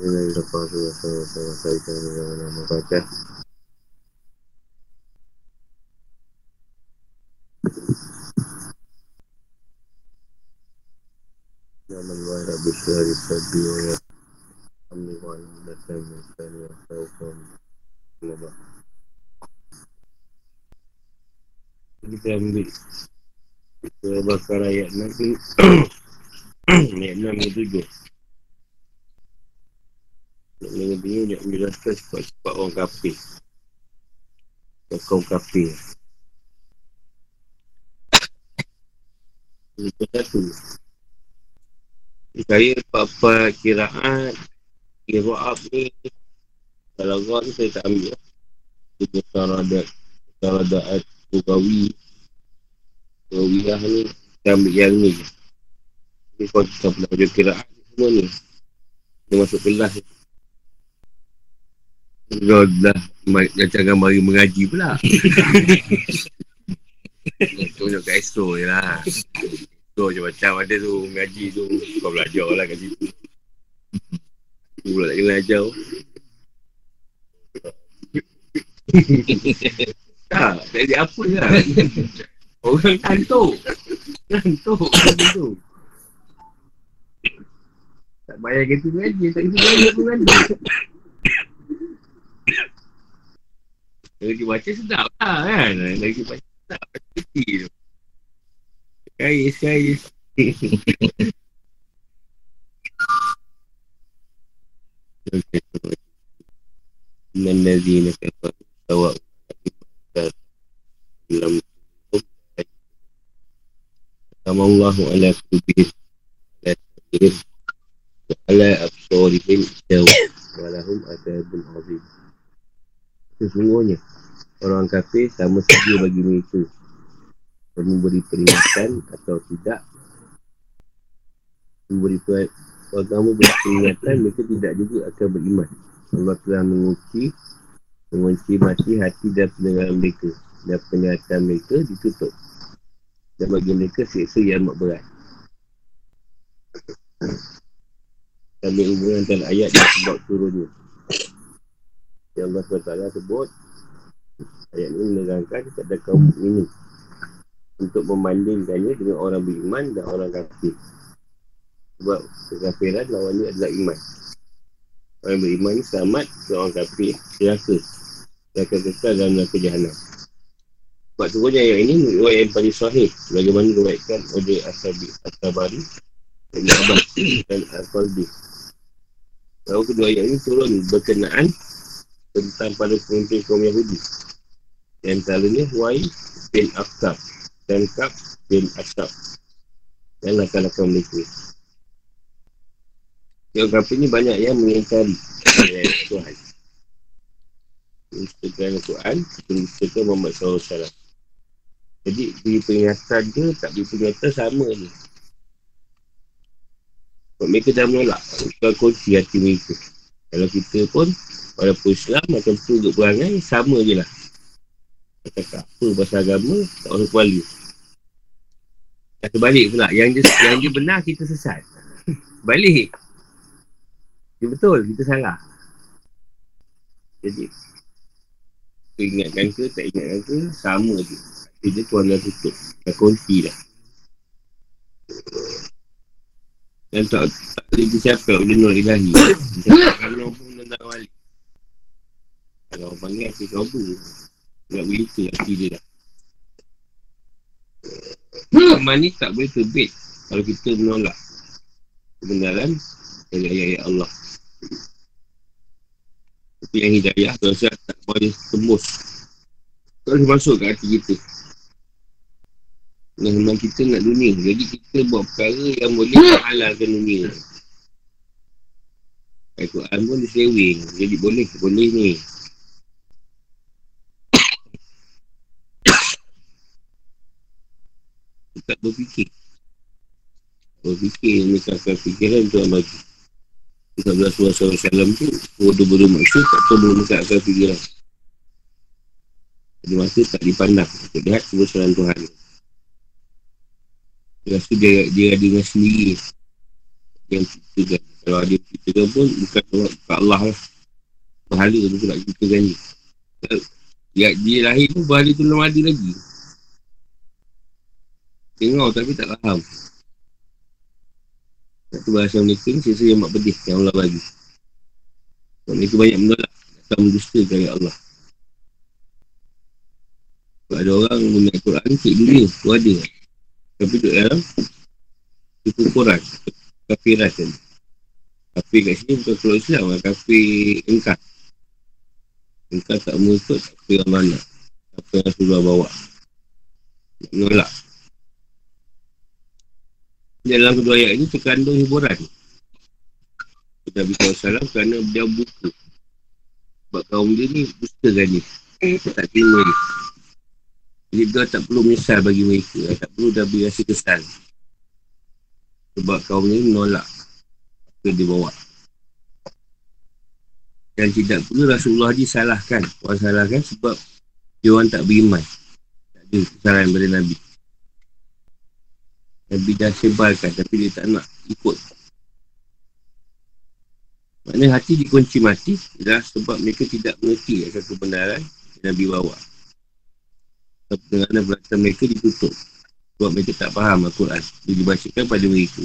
dari lepas tu Sama-sama Saya kan Nama baca Nama Allah Rabbi Syari Sabi Wa Ya Amin Wa Alim Dasar Mustani Wa Saukam Nama Kita ambil. Surah Bakar ayat 6 Ayat 6 ke 7 Nak dengar dia Nak menjelaskan sebab-sebab orang kafir. Kaum kafir. Itu satu Saya apa-apa kiraan Kira'ab ni? Kalau Allah ni saya tak ambil. Itu saradat Saradaat Ugawi Ugawi lah ni Kita ambil yang ni. Jadi kalau kita belajar kiraan Semua ni. Dia masuk kelas kau dah Jangan mari mengaji pula. Tunjuk kat Astro je lah. So je macam ada tu Mengaji tu. Kau belajar lah kat situ. Aku pula tak kena ajar Tak Tak ada apa lah. Orang kantuk. Kantuk tu Tak bayar kereta mengaji Tak kena bayar mengaji Lagi baca sedap lah kan. Lagi baca sedap Baca kecil tu. Kais, kais Inna allazina kafaru sawa'u dalam Sama Allah ala kubih ala kubih ala absorihim jauh walahum adabun azim Sesungguhnya orang kafir sama saja bagi mereka. Memberi peringatan atau tidak. Memberi peringatan kalau kamu beri peringatan mereka tidak juga akan beriman. Allah telah mengunci mengunci mati hati dan pendengaran mereka. Dan penglihatan mereka ditutup. Dan bagi mereka seksa yang amat berat. Kami hubungan antara ayat dan sebab turunnya yang Allah SWT sebut ayat ini menerangkan kepada kaum ini untuk membandingkannya dengan orang beriman dan orang kafir. Sebab kekafiran lawannya adalah iman. Orang beriman ni selamat, orang kafir neraka. Neraka kekal dalam neraka jahanam. Sebab turunnya ayat ini riwayat yang paling sahih bagaimana riwayatkan oleh Asabi Asabari dan Abbas dan Al-Qalbi. Kedua ayat ini turun berkenaan tentang pada pemimpin kaum Yahudi. Yang antaranya Huay bin Akhtab dan Kab bin Ashab dan lakan-lakan mereka. Kafir ni banyak yang mengingkari Tuhan. Menceritakan Al-Quran, menceritakan Muhammad SAW. Jadi, beri peringatan dia, tak beri peringatan sama ni. Mereka dah menolak. Bukan kunci hati mereka. Kalau kita pun, walaupun Islam, macam tu untuk perangai, sama je lah. Cakap apa pasal agama, tak orang kuali. Dan terbalik pula, yang dia, yang dia benar, kita sesat. Balik. Dia betul, kita salah. Jadi, kita ingatkan ke, tak ingatkan ke, sama je. Dia Tuhan dah tutup. Dah kunci dah. Dan tak, tak boleh disiapkan oleh Nur Ilahi. Kalau pun tentang wali. Kalau orang panggil hati kau apa? Nak berita hati dia dah. Iman ni tak boleh terbit kalau kita menolak kebenaran dari ayat-ayat Allah. Tapi yang hidayah, rasa tak boleh tembus. Tak boleh masuk ke hati kita. Dan memang kita nak dunia. Jadi kita buat perkara yang boleh menghalalkan dunia. Al-Quran pun disewing. Jadi boleh, boleh ni. Tak berfikir. Berfikir meningkatkan fikiran tu yang bagi. Kita belah suara salam tu, bodoh-bodoh maksud tak tahu meningkatkan fikiran. Ada masa tak dipandang untuk lihat kebesaran Tuhan. Dia rasa dia, dia ada dengan sendiri. Yang kan. Kalau ada kita pun bukan kat Allah lah. Pahala tu pula kita kan ni. Dia lahir pun pahala tu belum ada lagi. Tengok tapi tak faham. Satu bahasa mereka ni sesuatu yang mak pedih yang Allah bagi. Mereka banyak menolak atau mendustakan Allah. Kalau ada orang guna Quran, cik dunia tu ada. Tapi duduk dalam Itu Quran Kafirat kan Kafir kat sini bukan keluar Islam Kafir engkar Engkar tak mengikut Kafir yang mana Apa yang Rasulullah bawa menolak Dalam kedua ayat ini terkandung hiburan Nabi SAW kerana dia buka Sebab kaum dia ni Bustakan ni Tak terima ni jadi dia tak perlu menyesal bagi mereka. Tak perlu dah beri rasa kesal. Sebab kaum ni menolak apa dia bawa. Dan tidak perlu Rasulullah disalahkan. Orang salahkan sebab dia orang tak beriman. Tak ada kesalahan daripada Nabi. Nabi dah sebarkan tapi dia tak nak ikut. Maknanya hati dikunci mati adalah sebab mereka tidak mengerti akan kebenaran Nabi bawa. Pendengaran belakang mereka ditutup sebab mereka tak faham Al-Quran. Dia dibacakan pada mereka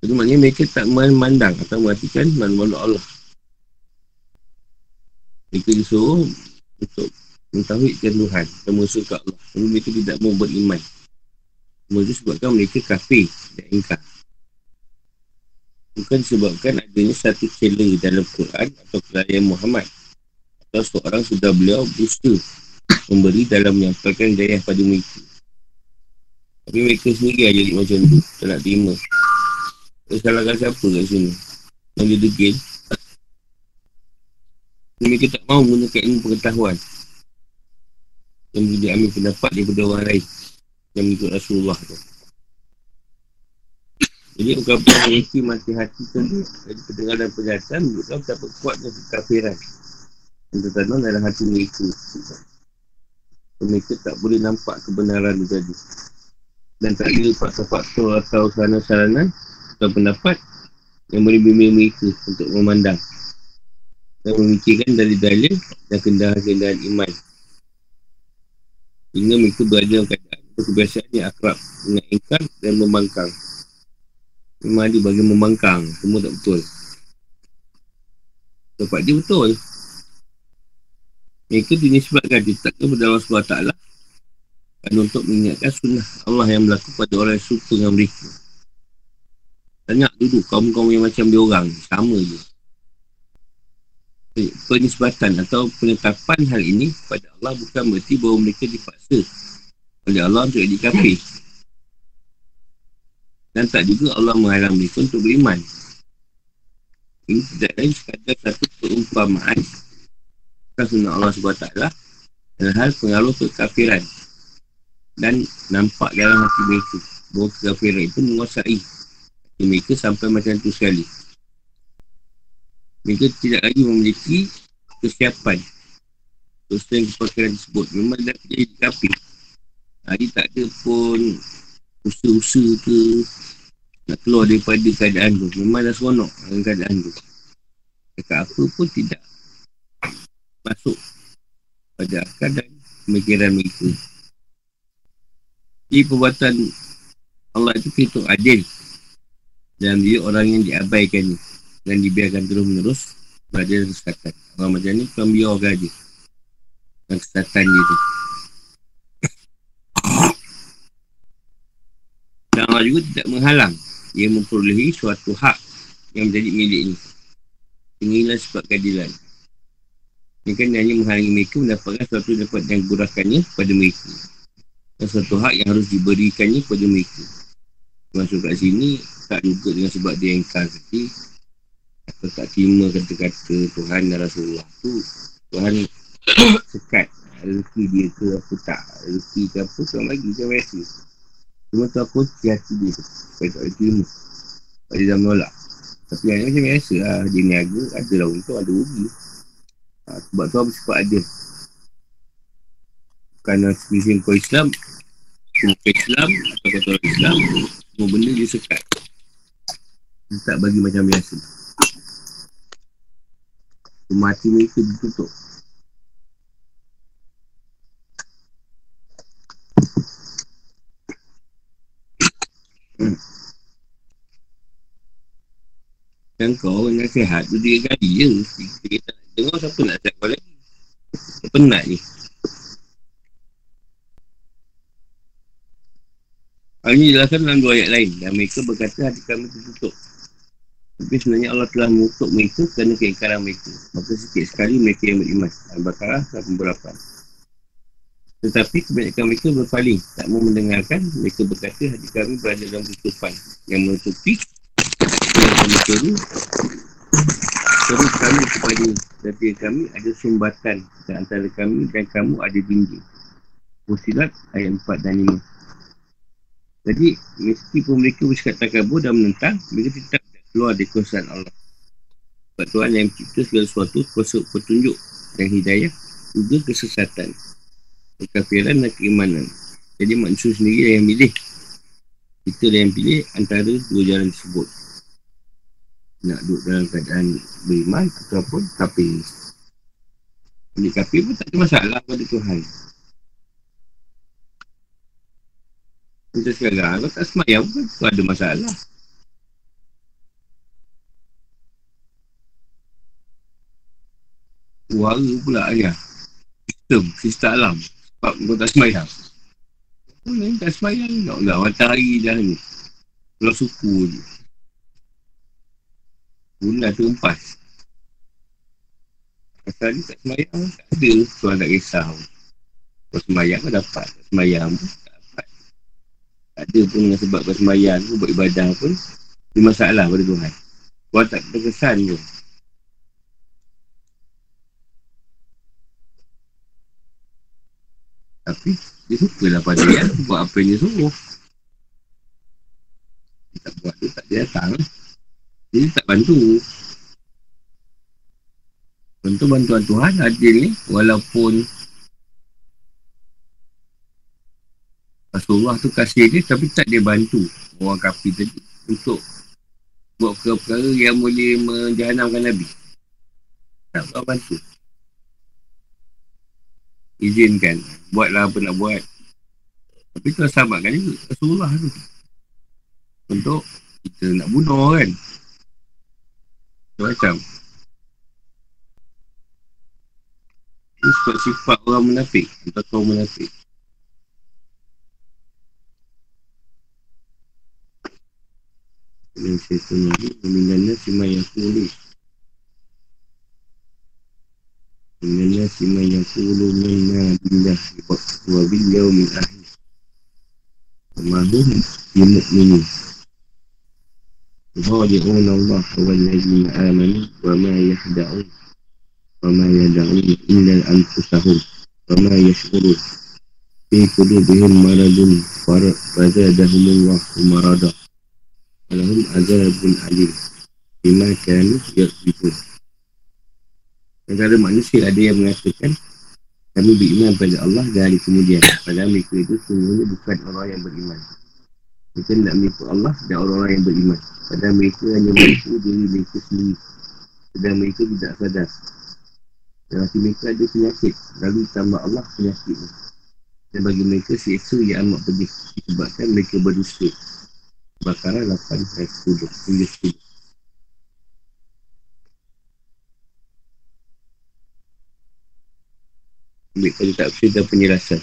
jadi maknanya mereka tak memandang atau mematikan makhluk Allah. Mereka disuruh untuk mentauhidkan Tuhan dan ke Allah. Jadi mereka tidak mau beriman Mereka sebabkan mereka kafir dan ingkar bukan sebabkan adanya satu celah dalam Quran atau kelayan Muhammad atau seorang sudah beliau berusaha memberi dalam menyampaikan daya pada mereka. Tapi mereka sendiri aja macam tu. Tak nak terima. Dia salahkan siapa kat sini? Yang dia degil. Mereka tak mahu menggunakan ilmu pengetahuan. Yang boleh ambil pendapat daripada orang lain. Yang mengikut Rasulullah tu. Jadi ungkapan mereka mati hati tadi. Jadi pendengaran penjahatan. Mereka tak kuatnya kekafiran. Yang tertanam dalam hati mereka mereka tak boleh nampak kebenaran itu tadi dan tak ada faktor-faktor atau sarana-sarana atau pendapat yang boleh bimbing mereka untuk memandang dan memikirkan dari dalil dan kendahan-kendahan iman sehingga mereka berada dalam keadaan atau kebiasaan yang akrab dengan ingkar dan membangkang memang ada bagi membangkang semua tak betul tempat dia betul mereka dinisbatkan ditetapkan kepada Allah SWT dan untuk mengingatkan sunnah Allah yang berlaku pada orang yang suka dengan mereka. Tanya duduk kaum-kaum yang macam dia orang, sama je. Penisbatan atau penetapan hal ini pada Allah bukan berarti bahawa mereka dipaksa oleh Allah untuk jadi kafir. Dan tak juga Allah menghalang mereka untuk beriman. Ini tidak lain sekadar satu perumpamaan. Sunnah Allah SWT dalam hal pengaruh kekafiran. Dan nampak dalam hati mereka bahawa kekafiran itu menguasai hati mereka sampai macam itu sekali. Mereka tidak lagi memiliki kesiapan. Terus yang kekafiran tersebut memang dah jadi kafir jadi tak ada pun. Usaha-usaha ke. Nak keluar daripada keadaan tu. Memang dah seronok dengan keadaan tu. Dekat apa pun tidak masuk pada akal dan pemikiran mereka. Jadi perbuatan Allah itu kita adil. Dan dia orang yang diabaikan dan dibiarkan terus menerus berada dalam kesesatan. Orang macam ni bukan biar orang aja dan dia tu. Allah juga tidak menghalang ia memperolehi suatu hak yang menjadi milik ini. Inilah sebab keadilan. Ini kan hanya menghalangi mereka mendapatkan sesuatu dapat yang gurahkannya pada mereka. Dan sesuatu hak yang harus diberikannya kepada mereka. Masuk kat sini, tak juga dengan sebab dia yang tadi. Atau tak terima kata-kata Tuhan dan Rasulullah tu. Tuhan sekat rezeki dia ke apa tak. Rezeki ke apa, Tuhan bagi macam biasa. Cuma tu aku hati dia. Supaya tak boleh terima. Sebab dia dah menolak. Tapi yang macam biasa lah. Dia niaga, ada lah untuk, ada rugi. Ha, sebab tu apa sifat ada Kerana semisal kau Islam Kau Islam Atau kau Islam Semua benda dia sekat Tak bagi macam biasa. Rumah hati mereka ditutup. Dan kau orang yang sihat tu dia kali je. Kita tak dengar siapa nak sihat kau lagi. Penat ni. Hal ini dijelaskan dalam dua ayat lain. Dan mereka berkata hati kami tertutup. Tapi sebenarnya Allah telah mengutuk mereka kerana keingkaran mereka. Maka sikit sekali mereka yang beriman. Al-Baqarah 88. Tetapi kebanyakan mereka berpaling, tak mau mendengarkan. Mereka berkata hati kami berada dalam tutupan yang menutupi yang ini. Terus kami kepada dati kami ada sumbatan dan antara kami dan kamu ada dinding. Fusilat ayat 4 dan 5. Jadi, meskipun mereka bersikap takabur dan menentang, mereka tetap keluar dari kuasaan Allah. Sebab Tuhan yang mencipta segala sesuatu, kuasa petunjuk dan hidayah, juga kesesatan kekafiran dan keimanan. Jadi manusia sendiri yang pilih. Kita yang pilih antara dua jalan tersebut. Nak duduk dalam keadaan beriman ataupun kafir. Jadi kafir pun tak ada masalah pada Tuhan. Macam sekarang, kalau tak semayang pun tak ada masalah. Suara pula ya. Sistem, sistem alam. Sebab kau tak semayang. Kau ni tak semayang. Tak enggak. Matahari dah ni. Kalau suku je. Bulan tu empas. Asal ni tak semayang. Tak ada. Tuan tak kisah. Kau semayang kau dapat. Tak semayang pun tak dapat. Tak ada pun dengan sebab kau semayang pun. Buat ibadah pun. Ini masalah pada Tuhan. Kau tak terkesan pun. Tapi dia suka lah pada dia buat apa yang dia suruh. Dia tak buat tu tak dia datang. Dia tak bantu. Bentuk bantuan Tuhan adil ni walaupun Rasulullah tu kasih dia tapi tak dia bantu orang kafir tadi untuk buat perkara-perkara yang boleh menjahanamkan Nabi. Tak bantu izinkan. Buatlah apa nak buat. Tapi tu sahabat kan juga Rasulullah tu. Untuk kita nak bunuh kan. Macam. Itu sebab sifat orang menafik atau kaum menafik Ini saya tanya ni, Minana Simayakulu من الناس من يقول منا بالله وباليوم الآخر وما هم بمؤمنين يخادعون الله والذين آمنوا وما يخدعون وما يدعون إلا أنفسهم وما يشعرون في قلوبهم مرض فزادهم الله مرضا ولهم عذاب أليم بما كانوا يكذبون Antara manusia ada yang mengatakan kami beriman pada Allah dan hari kemudian. Padahal mereka itu sebenarnya bukan orang yang beriman. Mereka tidak menipu Allah dan orang-orang yang beriman. Padahal mereka hanya menipu diri mereka sendiri. Sedang mereka tidak sadar. Dan hati mereka ada penyakit. Lalu tambah Allah penyakit. Dan bagi mereka seksa yang amat pedih. Disebabkan mereka berdusta. Bakaran 8 ayat 10. Hingga 10. Ambil pada tafsir dan penjelasan.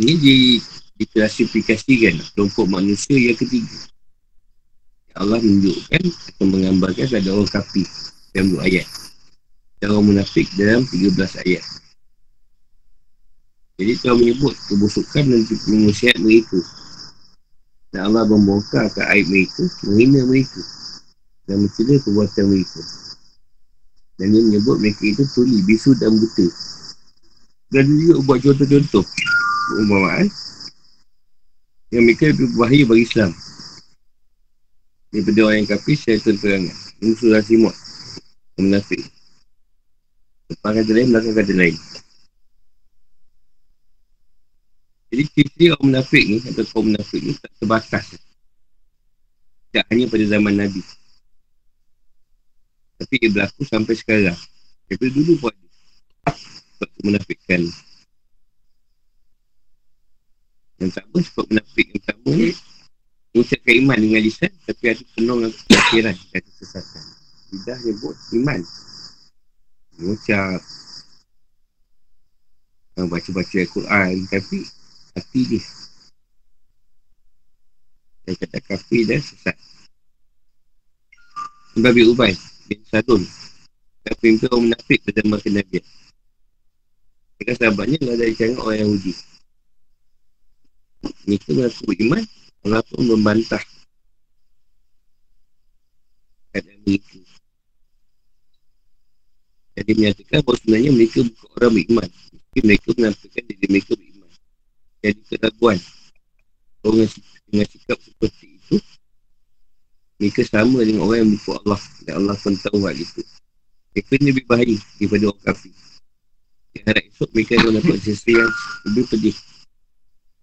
Ini di, diklasifikasikan kelompok manusia yang ketiga. Allah menunjukkan atau menggambarkan ada orang kafir dalam dua ayat. Dan orang munafik dalam 13 ayat. Jadi Tuhan menyebut kebusukan dan kemanusiaan mereka. Dan Allah membongkar ke aib mereka, menghina mereka. Dan mencela perbuatan mereka. Dan dia menyebut mereka itu tuli, bisu dan buta. Dan dia juga buat contoh-contoh. Umpamaan. Yang mereka lebih berbahaya bagi Islam. Daripada orang yang kafir, saya terang-terangan. Musuh dan simut. Yang menafik. Depan kata lain, belakang kata lain. Jadi ciri orang menafik ni, atau kaum menafik ni, tak terbatas. Tak hanya pada zaman Nabi. Tapi dia berlaku sampai sekarang. Daripada dulu pun ada. Sebab menafikan. Yang sama sebab menafik yang pertama ni. Mengucapkan iman dengan lisan. Tapi ada penuh dengan kefikiran dan kesesatan. Lidah nyebut iman. Mengucap. Baca-baca Al-Quran. Tapi hati dia. Dan kata kafir dan sesat. Babi Ubay bin Sadun. Dan pimpin orang menafik masa Nabi. Mereka sahabatnya adalah dari cara orang Yahudi. Mereka mengaku beriman. Allah pun membantah. Keadaan mereka. Jadi menyatakan bahawa sebenarnya mereka bukan orang beriman. Mungkin mereka menampilkan diri mereka beriman. Jadi keraguan. Orang dengan sikap seperti. Mereka sama dengan orang yang buku Allah. Dan Allah pun tahu hal itu. Mereka ni lebih bahaya daripada orang kafir. Yang harap esok mereka akan dapat yang lebih pedih.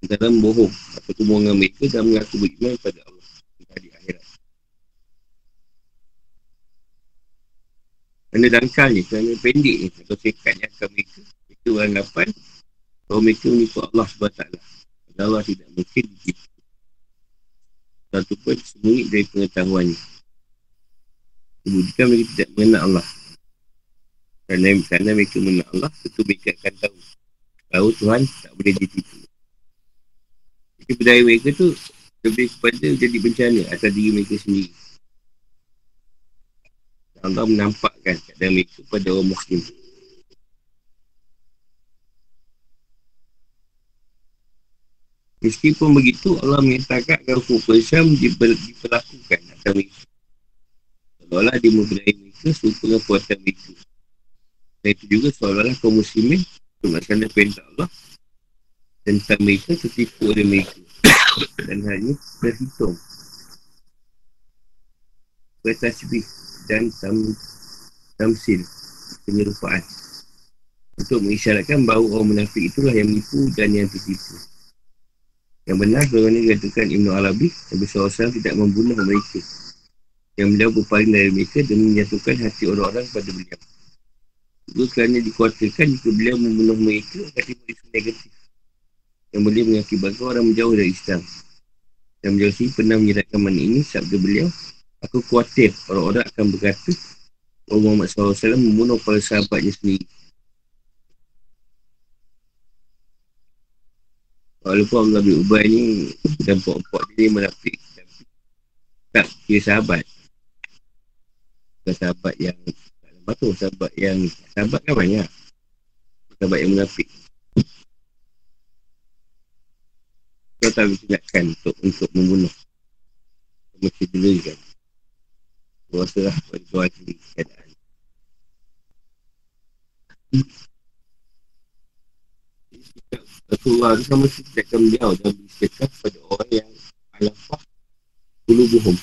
Dalam bohong atau kebohongan mereka dan mengaku beriman pada Allah. Di akhirat. Kerana dangkal ni, kerana pendek ni, atau sekat yang akan mereka, itu anggapan bahawa mereka menipu Allah SWT. Allah tidak mungkin ditipu. Satu pun sembunyi dari pengetahuannya. Kemudian mereka tidak mengenal Allah. Kerana, kerana mereka mengenal Allah, tentu mereka akan tahu. Tahu Tuhan tak boleh ditipu. Jadi budaya mereka tu lebih kepada jadi bencana atas diri mereka sendiri. Allah menampakkan keadaan mereka pada orang Muslim. Meskipun begitu, Allah menyatakan agar hukum Islam diperlakukan atas mereka. Seolah-olah dia memberdaya mereka serupa dengan kuatan mereka. Dan itu juga seolah-olah kaum muslimin melaksanakan perintah Allah tentang mereka tertipu oleh mereka. Dan hanya terhitung. Bertasbih dan tam, tamsil penyerupaan untuk mengisyaratkan bahawa orang munafik itulah yang menipu dan yang tertipu. Yang benar sebagaimana dikatakan Ibn Arabi Nabi SAW tidak membunuh mereka. Yang beliau berpaling dari mereka Dan menjatuhkan hati orang-orang pada beliau. Juga kerana dikuatirkan Jika beliau membunuh mereka Akan timbul negatif. Yang boleh mengakibatkan orang menjauh dari Islam. Dan beliau sendiri pernah menyerahkan mana ini Sabda beliau Aku khawatir orang-orang akan berkata Bahawa Muhammad SAW membunuh para sahabatnya sendiri Walaupun Allah bin Ubay ni Dan pokok-pokok dia menafik Tak kira sahabat. Bukan sahabat yang Lepas tu sahabat yang Sahabat kan banyak. Sahabat yang menafik Kau tak tindakan untuk untuk membunuh. Mesti dulu kan Kuasa lah pada tuan sendiri keadaan Rasulullah tu sama akan beliau dan bersedekah pada orang yang alafah bulu buhum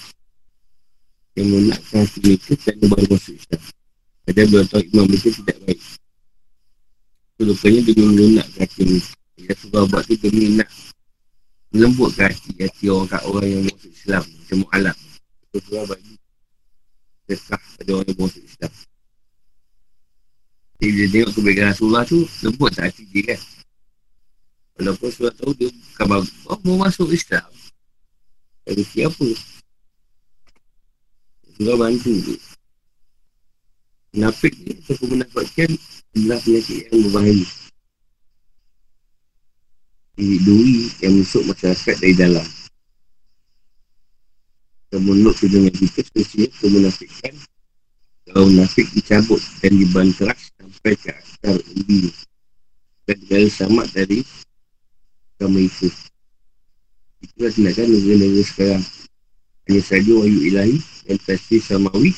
yang menakkan hati mereka dan baru masuk Islam. Ada dua tahu imam mereka tidak baik. Itu rupanya dengan melunakkan hati mereka. Rasulullah buat tu demi nak melembutkan hati, hati orang kat orang yang masuk Islam. Macam mu'alak. Rasulullah bagi sedekah pada orang yang masuk Islam. Jadi bila tengok kebaikan Rasulullah tu, lembut tak hati dia kan. Walaupun sudah tahu dia bukan bagus. Oh, mau masuk Islam. Dari siapa? Sudah bantu tu. Nafik ni, aku menafakkan adalah penyakit yang berbahaya. Ini duri yang masuk masyarakat dari dalam. Kemunuk dengan kita, sebenarnya kemunafikan kalau nafik dicabut dan dibanteras sampai ke akar umbi dan segala selamat dari agama itu. Itulah tindakan negara-negara sekarang. Hanya saja wahyu ilahi dan tasir samawi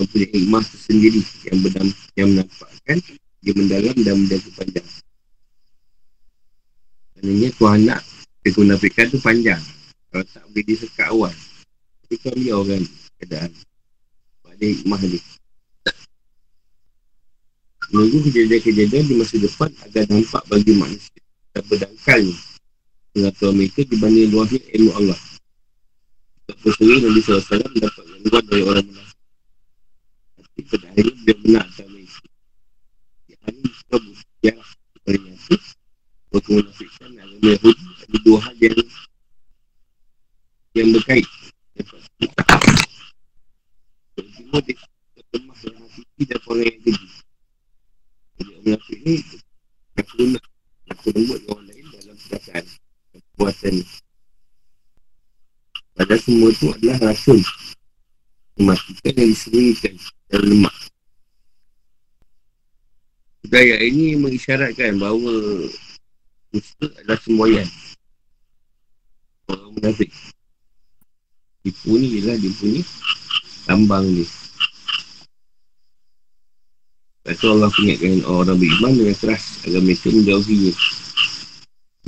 mempunyai hikmah tersendiri yang, berdam, yang menampakkan dia mendalam dan menjaga panjang. Maknanya Tuhan nak kegunafikan tu panjang. Kalau tak boleh dia sekat awal. Tapi kan dia orang keadaan. Pada hikmah dia. Menunggu kejadian-kejadian di masa depan agar nampak bagi manusia dan berdangkal pengetahuan mereka dibanding luasnya ilmu Allah. berseru Nabi SAW dapat gangguan dari orang munafik. Tapi pada akhirnya dia benar sama itu. Di hari kita bersejarah ternyata berkemunafikan agama Yahudi ada dua hal yang yang berkait. Yang munafik ni aku nak aku lembut orang lain dalam perasaan kekuatan ni. Padahal semua itu adalah rasul Mematikan yang disembunyikan Dan lemak. Budaya ini mengisyaratkan bahawa Musta adalah semboyan. Orang munafik. Tipu ni ialah dia. punya Tambang ni Lepas Allah ingatkan orang beriman dengan keras Agar mereka menjauhinya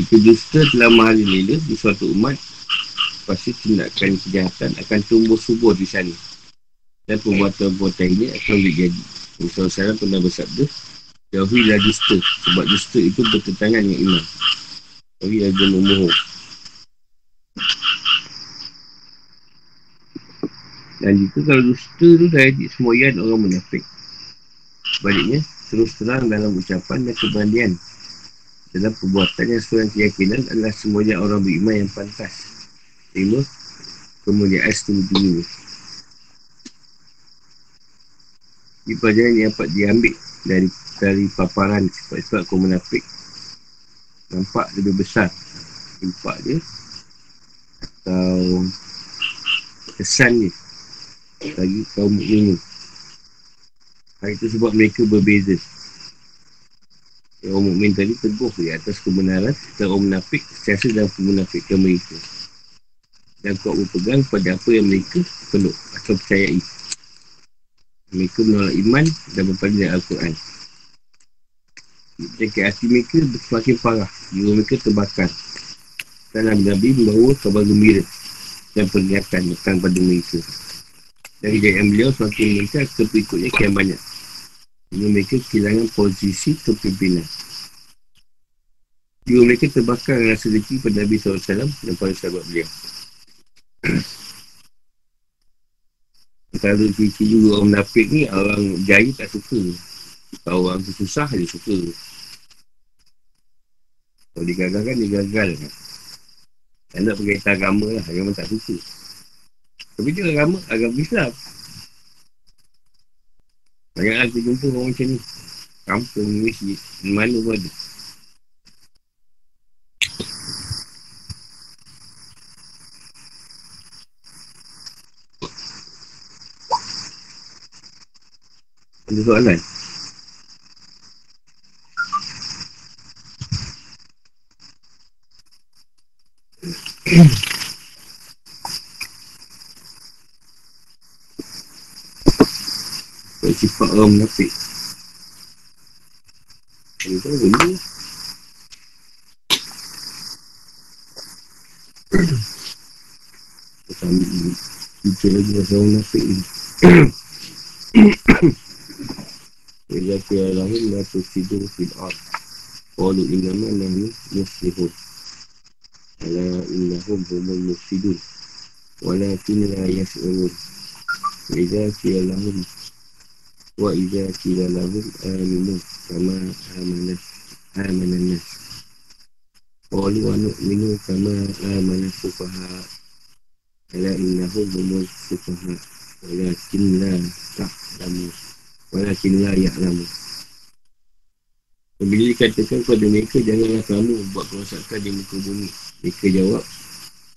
Jika dusta telah mahal di suatu umat pasti tindakan kejahatan akan tumbuh subur di sana. Dan perbuatan-perbuatan ini akan jadi. Musa Salam pernah bersabda, Jauhilah dusta. Sebab dusta itu bertentangan dengan iman. Jauhilah dia memohon. Dan jika kalau dusta tu dah jadi semuayan orang munafik. Sebaliknya, terus terang dalam ucapan dan keberanian. Dalam perbuatan yang sesuai keyakinan adalah semuanya orang beriman yang pantas lima kemuliaan setengah dunia ini pelajaran yang dapat diambil dari dari paparan sebab-sebab kaum munafik nampak lebih besar impak dia atau kesan dia bagi kaum ini itu sebab mereka berbeza orang mukmin tadi teguh di atas kebenaran dan orang munafik sesiasa dalam kemunafikan mereka dan kuat berpegang pada apa yang mereka peluk atau percayai. Mereka menolak iman dan berpaling Al-Quran. Jika hati mereka semakin parah, jiwa mereka terbakar. Dan Nabi membawa kabar gembira dan peringatan datang pada mereka. Dari hidayah beliau semakin meningkat ke berikutnya kian banyak. Jiwa mereka kehilangan posisi kepimpinan. Jiwa mereka terbakar dengan sedikit pada Nabi SAW dan para sahabat beliau. Kalau ciri juga orang munafik ni Orang jaya tak suka. Kalau orang susah dia suka. Kalau dia gagal kan dia gagal. Tak nak pergi agama lah. Agama tak suka. Tapi dia agama Agama Islam Banyak lah kita jumpa orang macam ni Kampung, masjid Mana pun ada Ada soalan? Sifat orang menafik Ini kan boleh Kita ambil Kita lagi pasal orang menafik ni Ila kira lahum la tusidu fil ard Qalu innama nahnu muslihun Ala innahum humul mufsidun Walakin la yas'urun Ila kira lahum Wa ila kira lahum aminu. Kama amanah Amanah nas Qalu wa nu'minu kama amanah sufaha Ala innahum humul sufaha Walakin la ta'lamu. Walakin la ya'lamu. Bila dikatakan kepada mereka Janganlah kamu buat kerosakan di muka bumi. Mereka jawab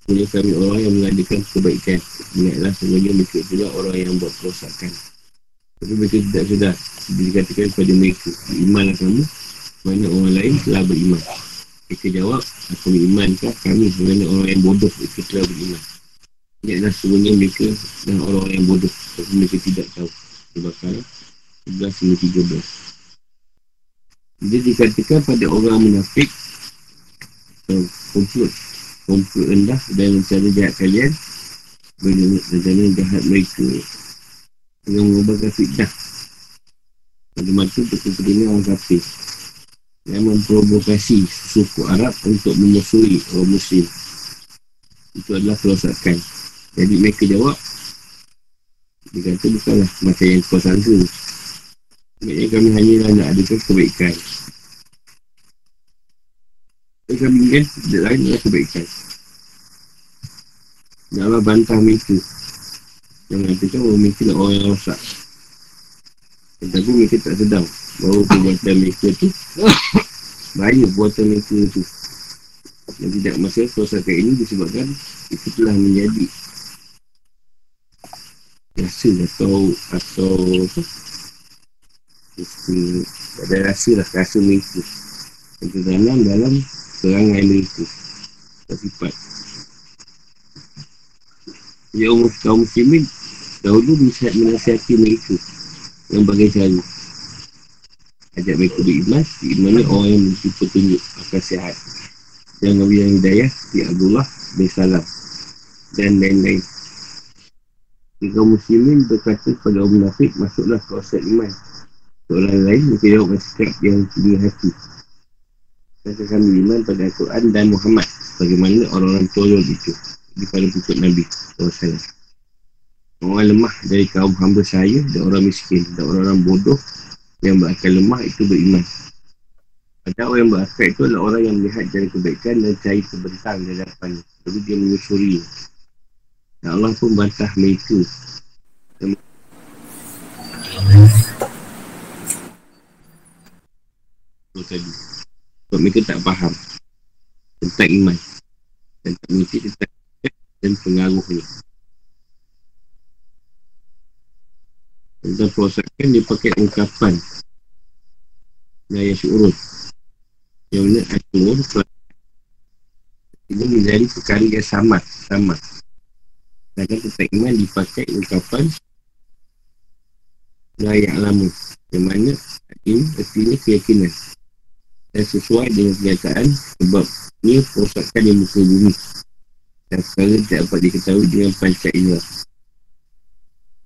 Punya kami orang yang mengadakan kebaikan. Ingatlah sebenarnya mereka itulah orang yang buat kerosakan Tapi mereka tidak sedar. Bila dikatakan kepada mereka Imanlah kamu. Mana orang lain telah beriman. Mereka jawab Aku berimankah kami Kerana orang yang bodoh Mereka telah beriman. Ingatlah sebenarnya mereka Dan orang-orang yang bodoh. Tapi mereka tidak tahu. Kebakaran 11 hingga 13 Dia dikatakan pada orang munafik Kumpul Kumpul rendah dan rencana jahat kalian Rencana jahat mereka Dengan mengubahkan fitnah Pada untuk kepentingan orang kafir Yang memprovokasi suku Arab untuk memusuhi orang muslim Itu adalah kerosakan Jadi mereka jawab, dia kata bukanlah macam yang kau sangka. Maksudnya kami hanya nak adakan kebaikan. Dan kami ingin tidak lain adalah kebaikan. Dan Allah bantah mereka. Yang mengatakan bahawa mereka adalah orang yang rosak. Tetapi mereka tak sedang. Bahawa perbuatan mereka tu bahaya buatan mereka tu. Dan tidak masa kerosakan ini disebabkan itu telah menjadi rasa atau atau apa? Ada rasa lah rasa mereka. Yang terdalam dalam serangan mereka. Sifat Ya Allah kaum muslimin dahulu bisa menasihati mereka yang bagai cara ajak mereka beriman beriman orang yang memiliki petunjuk akan sihat. Dan Nabi yang hidayah di Abdullah bin Salam dan lain-lain. Jika muslimin berkata kepada orang munafik masuklah kawasan iman. Seorang lain mungkin jawab bersikap yang tinggi hati. Kata kami iman pada Al-Quran dan Muhammad Bagaimana orang-orang tolong itu Di pada pukul Nabi SAW. Orang lemah dari kaum hamba saya Dan orang miskin Dan orang-orang bodoh Yang berakal lemah itu beriman. Pada orang yang berakal itu adalah orang yang melihat jalan kebaikan Dan cari kebentang di hadapan. Lalu dia menyusuri. Dan Allah pun bantah mereka. Tadi. Sebab mereka tak faham Tentang iman. Dan tak mengerti tentang Dan pengaruhnya. Tentang perosakan dia pakai ungkapan. Naya syurut Yang mana Asyur Ini menjadi perkara yang sama Sama. Dan tentang iman dipakai ungkapan Naya lama. Yang mana ini artinya keyakinan. Dan sesuai dengan kenyataan sebab ini perosakan di muka bumi dan sekarang tidak dapat diketahui dengan pancat indera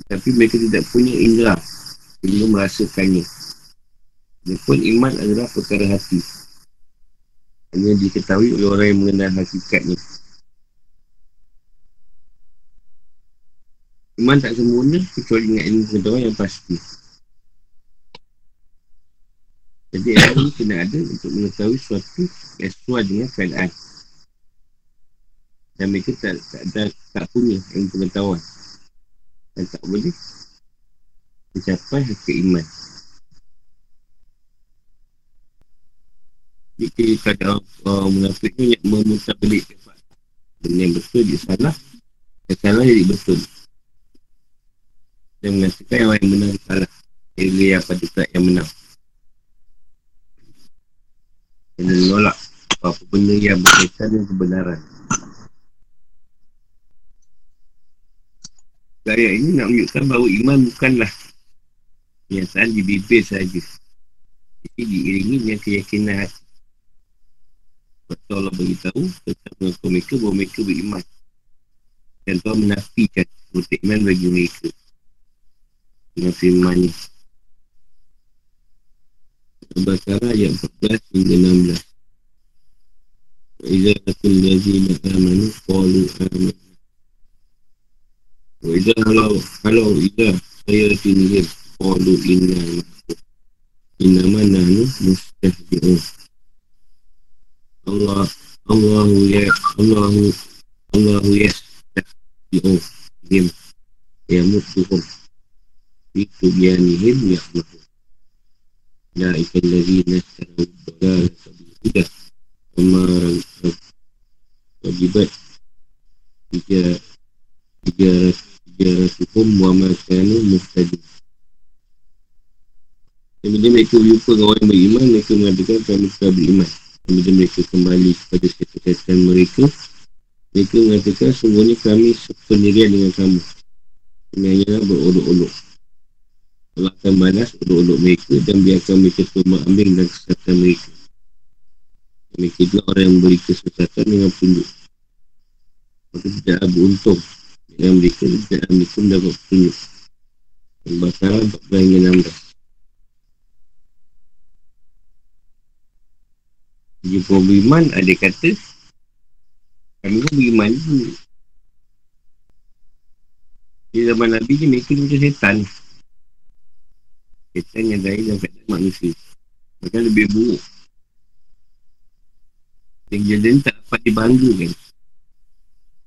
tapi mereka tidak punya indera sehingga merasakannya. Dia pun iman adalah perkara hati. Hanya diketahui oleh orang yang mengenal hakikatnya. Iman tak sempurna kecuali dengan ilmu pengetahuan yang pasti. Jadi ilmu kena ada untuk mengetahui sesuatu yang sesuai dengan keadaan. Dan mereka tak, tak, tak, tak punya ilmu pengetahuan. Dan tak boleh mencapai hakikat iman. Jika kata orang munafik ni yang memutar balik Benda yang betul dia salah Yang salah jadi betul Dan mengatakan yang menang salah Dia apa dia yang menang Kena menolak apa benda yang berkaitan dengan kebenaran. Ayat ini nak menunjukkan bahawa iman bukanlah kenyataan di bibir saja. Jadi diiringi dengan keyakinan hati. Sebab Allah beritahu tentang mengaku mereka bahawa mereka beriman. Dan Tuhan menafikan untuk iman bagi mereka. Dengan firmannya. Al-Baqarah ayat 14 hingga 16 Iza akul lazina amanu Qalu amin Wa iza halau Halau iza Saya tinihim Qalu inna Innama nahnu Mustahdi'un Allah Allahu ya Allahu Allahu ya Mustahdi'un Him Ya mutuhum Itu bianihim Ya mutuhum أولئك الذين اشتروا الضلالة بالهدى وما وجبت jarasukum wa makanu muftadin Kemudian mereka berjumpa dengan orang beriman Mereka mengadakan kami sudah beriman. Kemudian mereka kembali kepada kesehatan mereka. Mereka mengatakan Sungguhnya kami sependirian dengan kamu. Kami hanyalah berolok-olok. Allah akan balas Olok-olok mereka dan biarkan mereka Tumpa ambil dan kesehatan mereka. Mereka juga orang yang beri Kesehatan dengan penduduk Maka tidak beruntung dengan mereka tidak mereka mendapat tunjuk. Pembakaran 14 hingga 16. Jika beriman ada kata kami pun beriman. Di zaman Nabi ni mereka ni macam setan. Setan yang lain dan keadaan manusia. Macam lebih buruk. Dan kejadian tak dapat dibanggakan.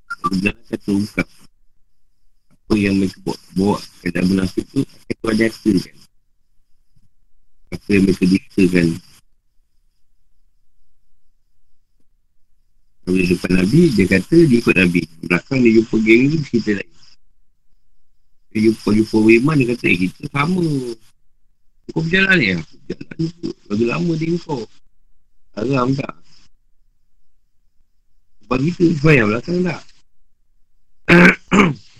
Kebenaran kata ungkap. Apa yang mereka bawa, bawa keadaan munafik tu akan tuan nyatakan. Apa yang mereka dikatakan. Bila depan Nabi, dia kata dia ikut Nabi. Belakang dia jumpa geng ni, cerita lain. Dia jumpa-jumpa Wiman, dia kata, eh kita sama. Kau berjalan ya? Berjalan tu. Lagi lama dia kau. Haram tak? Bagi tu, sebanyak belakang tak?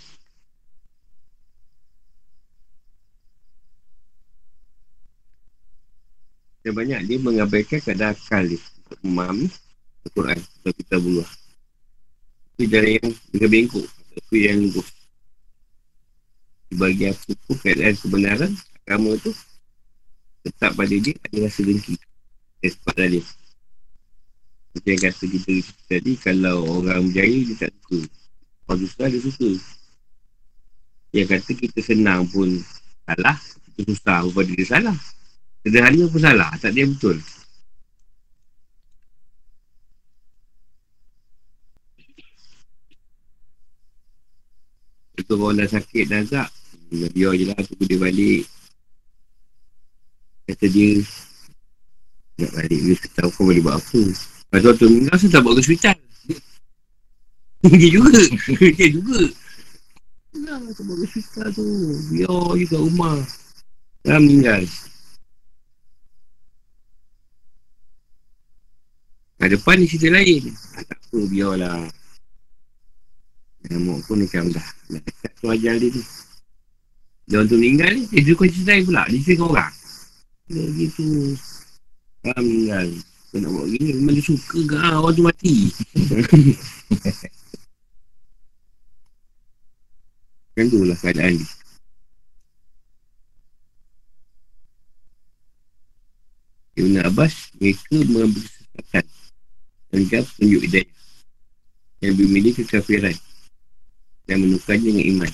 Dan banyak dia mengabaikan keadaan akal dia untuk memahami Al-Quran atau kita buah. Itu cara yang dengan bengkok. Itu yang lurus. Bagi apa pun keadaan kebenaran agama tu tetap pada dia ada rasa dengki. Dan sebab dia. Macam yang kata kita tadi, kalau orang berjaya dia tak suka. Orang susah dia suka. Yang kata kita senang pun salah, kita susah pun dia salah. Sederhana pun salah, tak dia betul. Itu orang dah sakit dah agak Biar je lah tunggu dia balik. Kata dia Nak balik dia tahu kau boleh buat apa. Lepas tu tu meninggal saya tak bawa ke hospital. Dia juga. Dia juga. Tak bawa ke hospital tu. Biar je kat rumah. Dah meninggal Kat depan ni cerita lain. Ah, Tak apa biarlah. Nyamuk pun macam dah Dah dekat tu ajal dia ni. Dia orang tu meninggal ni Eh dia kau cerita pula. Dia cerita orang. Dia gitu Ah meninggal. Kau nak buat gini Memang dia suka ke? Ah, Orang tu mati. Kan tu lah keadaan dia. Ibn Abbas Mereka mengambil kesempatan Dan juga penunjuk hidayah Yang memilih kekafiran dan menukarnya dengan iman.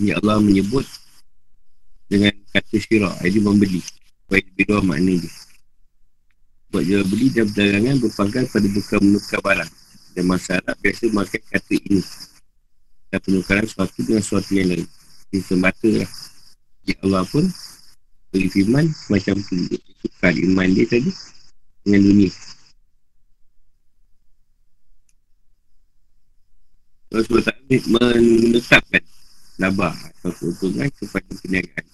Ya Allah menyebut dengan kata syirah, jadi membeli. Supaya lebih luar makna dia. Buat jual beli dan perdagangan berpangkat pada bukan menukar barang. Dan masyarakat biasa memakai kata ini. Dan penukaran sesuatu dengan sesuatu yang lain. Ini semata lah. Ya Allah pun beri firman macam tu. Tukar iman dia tadi dengan dunia. Rasulullah tak menetapkan labah atau keuntungan kepada perniagaan.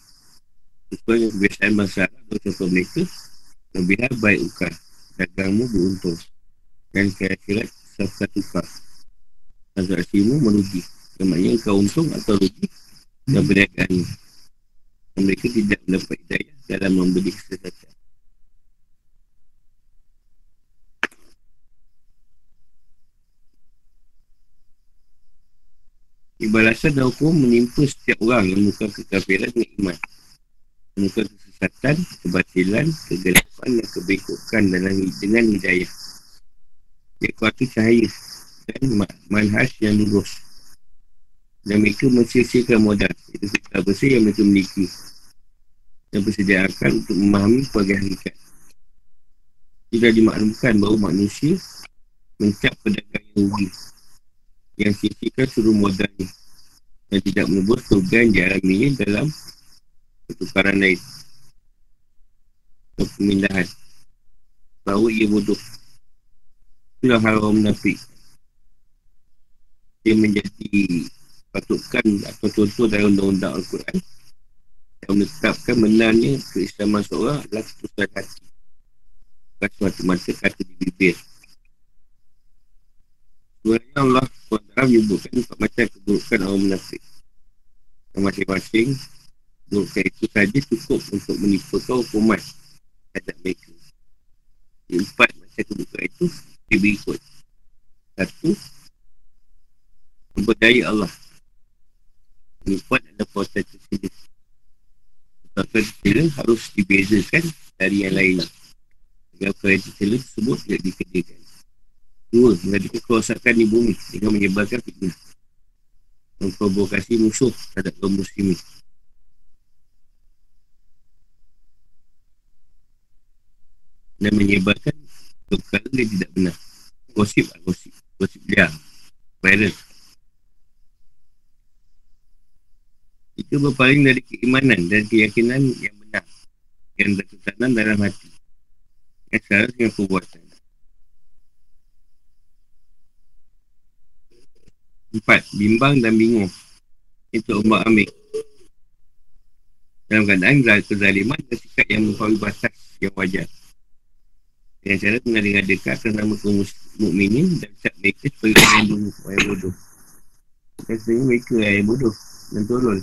Sesuai dengan kebiasaan masyarakat atau contoh mereka, kelebihan baik ukar, dagangmu beruntung. Dan kira-kira safkat tukar. Transaksimu merugi. Namanya kau untung atau rugi dan perniagaan. Mereka tidak mendapat hidayah dalam membeli kesesatan. Ibalasan dan hukum menimpa setiap orang yang bukan kekafiran dan iman. Bukan kesesatan, kebatilan, kegelapan dan kebekukan dalam dengan hidayah. Dia kuatu cahaya dan manhaj yang lurus. Dan mereka mensiasikan modal. Itu kita bersih yang mereka memiliki. Dan bersediakan untuk memahami pelbagai hakikat. Tidak dimaklumkan bahawa manusia mencap pedagang yang rugi yang sisihkan suruh modalnya dan tidak menebus kerugian dialaminya dalam pertukaran lain. Atau pemindahan. Bahawa ia bodoh. Itulah hal orang munafik. Dia menjadi patukan atau contoh dalam undang-undang Al-Quran yang menetapkan benarnya keislaman seorang adalah keputusan hati. Bukan semata-mata kata di bibir Sebenarnya Allah SWT menyebutkan empat macam keburukan orang munafik. Yang masing-masing keburukan itu saja cukup untuk menipukan hukuman terhadap mereka. Yang empat macam keburukan itu dia berikut. Satu, memberdaya Allah. Yang empat adalah proses tersendiri. Proses tersendiri harus dibezakan dari yang lain. Agar proses tersebut tidak dikerjakan. Dua, menjadikan kerosakan di bumi dengan menyebarkan fitnah. memprovokasi musuh terhadap kaum muslimin. Dan menyebarkan perkara yang tidak benar. Gosip lah, gosip. Gosip dia. Viral. Itu berpaling dari keimanan dan keyakinan yang benar. Yang tertanam dalam hati. Yang sekarang dengan perbuatan. Empat, bimbang dan bingung. Itu ombak ambil. Dalam keadaan kezaliman dan sikap yang mengkawal batas yang wajar. Dengan cara mengadakan atas nama kaum mukminin dan cap mereka sebagai orang yang dulu, orang bodoh. Sebenarnya mereka yang bodoh dan tolol.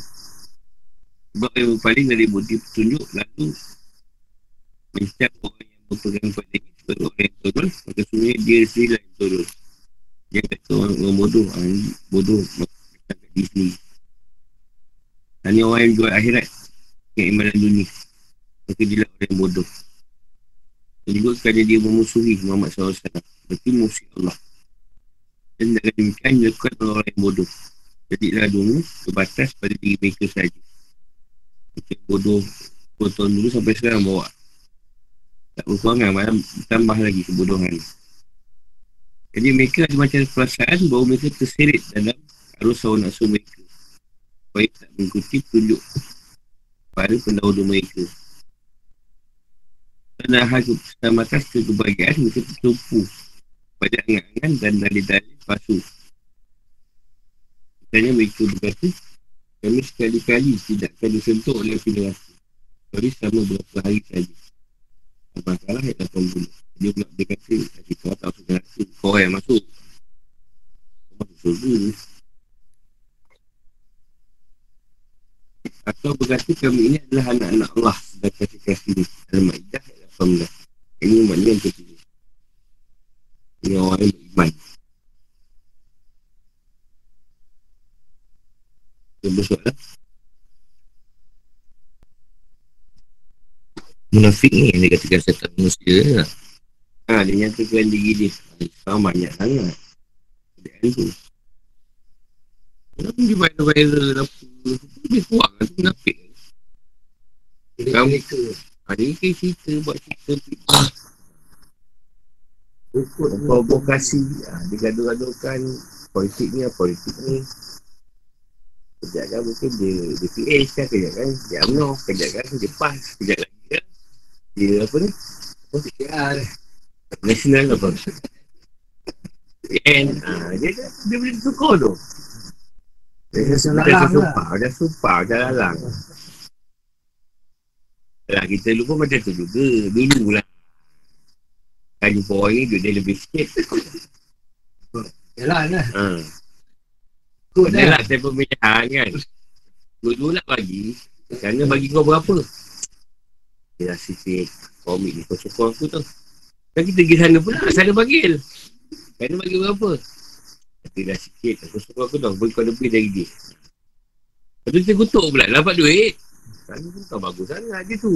Sebab yang berpaling dari budi petunjuk lalu mencap orang yang berpegang pada ini sebagai orang yang tolol, maka sebenarnya dia sendiri lah yang tolol. Dia kata orang, orang bodoh, orang bodoh macam kat diri sendiri. Hanya orang yang jual akhirat dengan imanan dunia. Maka dia orang yang bodoh. Dan juga kerana dia memusuhi Muhammad SAW. Berarti musuh Allah. Dan dengan demikian dilakukan oleh orang yang bodoh. Jadilah dunia terbatas pada diri mereka saja. Mungkin bodoh 10 tahun dulu sampai sekarang bawa. Tak berkurangan, malah tambah lagi kebodohan. Jadi mereka ada macam perasaan bahawa mereka terseret dalam arus hawa nafsu mereka. Supaya tak mengikuti tunjuk pada pendahulu mereka. Dan hal keselamatan kebahagiaan mereka tertumpu pada angan-angan dan dalil-dalil palsu. Misalnya mereka berkata, kami sekali-kali tidak akan disentuh oleh api neraka. Sorry selama beberapa hari saja. Masalah ayat 80. Dia pula dia kata Tadi kau tak masuk neraka Kau yang masuk. Kau masuk surga Atau berkata kami ini adalah anak-anak Allah Dan kasih-kasih ini Al-Ma'idah ayat 18 Ini maknanya yang ketiga Ini orang yang beriman. Dia bersoalan Munafik ni yang dia katakan setan manusia lah. Ha, dia nyatakan diri dia. Islam banyak sangat. Keadaan tu. Kenapa dia viral-viral apa? Dia kuat kan tu munafik. Kamu ke? Ha, dia ke cerita buat cerita fitnah. Provokasi. Ha, dia gaduh-gaduhkan politik ni, politik ni. Kejap kan mungkin dia, dia PH kan, kejap kan dia UMNO, kejap kan dia PAS, kejap kan dia apa ni? Apa PR? National apa? PN. Ha, dia, dia boleh tukar tu. Dia dah sumpah, dah sumpah, dah lalang. Lah, kita lupa macam tu juga. Dulu lah. Kan jumpa orang ni, dia lebih sikit. Yalah, lah. Ha. Dah lah saya pemilihan kan. Dua-dua nak bagi. Kerana bagi kau berapa? Dia dah sikit. Komik ni kau sokong aku tau. Kan kita pergi sana pula. Sana panggil. Kerana bagi berapa? Dia dah sikit. Aku sokong aku tau. Bagi kau lebih dari dia. Lepas tu kita kutuk pula. Dapat duit. Sana pun kau bagus sangat je tu.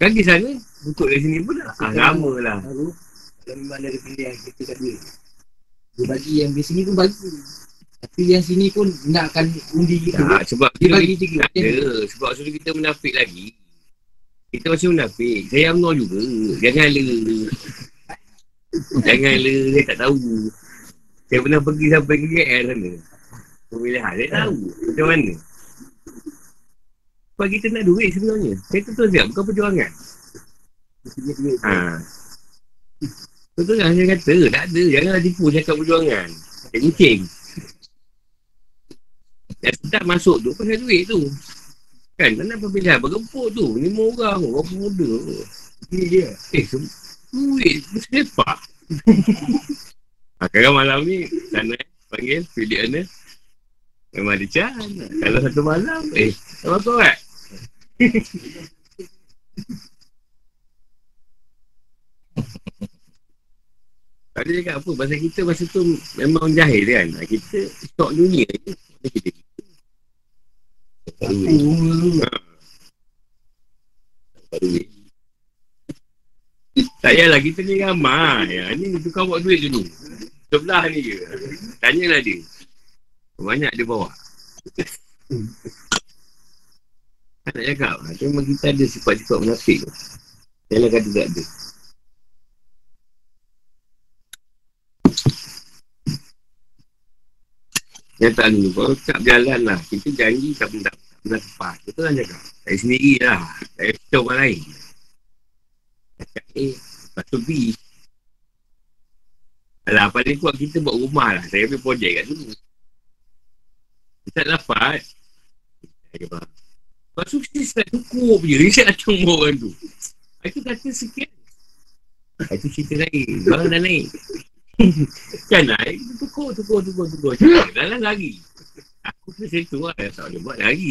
Kan di sana. Kutuk dari sini pula. Ah, lama lah. Kalau memang ada pilihan kita kat duit. Dia bagi yang di sini pun bagi. Tapi yang sini pun nakkan undi kita. Tak, sebab Dia bagi tiga. Tak ada. Sebab suruh kita menafik lagi. Kita masih menafik. Saya UMNO juga. Jangan le. Jangan le. Saya tak tahu. Saya pernah pergi sampai ke KL sana. Pemilihan. Saya tahu. Macam mana. Sebab kita nak duit sebenarnya. Saya tu tuan siap. Bukan perjuangan. Punya duit. Ha. Betul lah saya kata. Tak ada. Janganlah tipu cakap perjuangan. Kencing. Dan sedap masuk tu pasal duit tu. Kan, mana pemilihan bergempuk tu. Lima orang, orang muda. Ini dia. Eh, sem- duit ha, sekarang malam ni, sana panggil pilihan dia. Memang ada can. Kalau satu malam, eh, sama kau kan? Tak ada cakap apa. Pasal kita masa tu memang jahil kan. Kita stok dunia je. Kita Dapat duit. Dapat duit. Tak payahlah kita ni ramai. Ya, ni tukar buat duit dulu. Sebelah ni je. Tanyalah dia. Banyak dia bawa. tak nak cakap. Memang kita ada sifat-sifat munafik tu. Jangan kata tak ada. Yang tak dulu. Kalau tak berjalan lah. Kita janji tak pernah, pernah tepat. Betul lah cakap. Saya sendiri lah. Saya cerita orang lain. Cakap A. Lepas tu B. Alah, paling kuat kita buat rumah lah. Saya ambil projek kat dulu. Kita tak dapat. Lepas tu kita start cukup je. Risat datang orang tu. Itu kata sekian. Itu cerita lain. Barang dah naik. kan naik, tukar, tukar, tukar, tukar. Dalam lagi. Aku pun macam tu lah. Tak boleh buat lagi.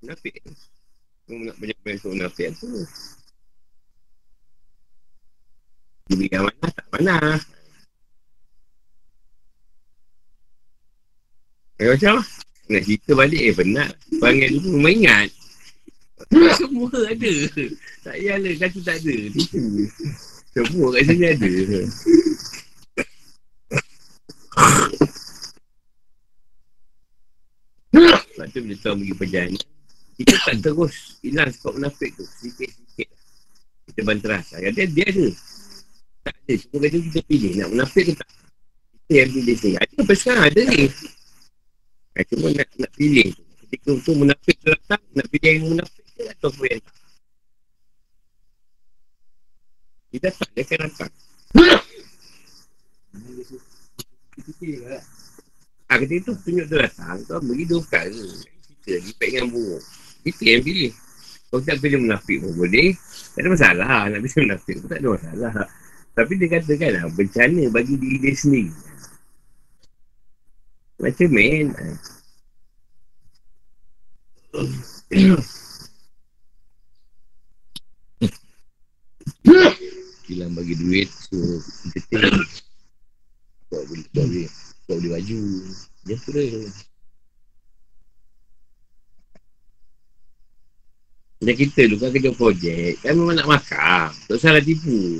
Munafik. Kau nak banyak-banyak tu munafik tu. Dia berikan mana, tak mana. Eh macam Nak cerita balik, eh penat. Panggil dulu, memang ingat. Semua ada. Tak payahlah kata tak ada. Semua kat sini ada. Sebab tu bila tuan pergi perjalanan, kita tak terus hilang sebab munafik tu. Sikit-sikit. Kita banteras. Kata dia ada. Tak ada. Semua kata kita pilih. Nak munafik ke tak? Kita yang pilih sini. Ada apa sekarang? Ada ni. Cuma nak, nak pilih. Ketika tu munafik tu datang, nak pilih yang munafik dia atau apa yang tak. Dia datang, dia akan datang. Ah, ketika tu tunjuk tu datang, kau bagi dua perkara. Kita baik dengan buruk. Kita yang pilih. Kau tak pilih munafik pun boleh. Tak ada masalah. Nak pilih munafik pun tak ada masalah. Tapi dia katakan lah, bencana bagi diri dia sendiri. Macam main. Kilang bagi duit So kita Kau beli Kau beli Kau beli baju. Dia tu dia. Macam kita tu kan kerja projek Kan memang nak makan Tak salah tipu.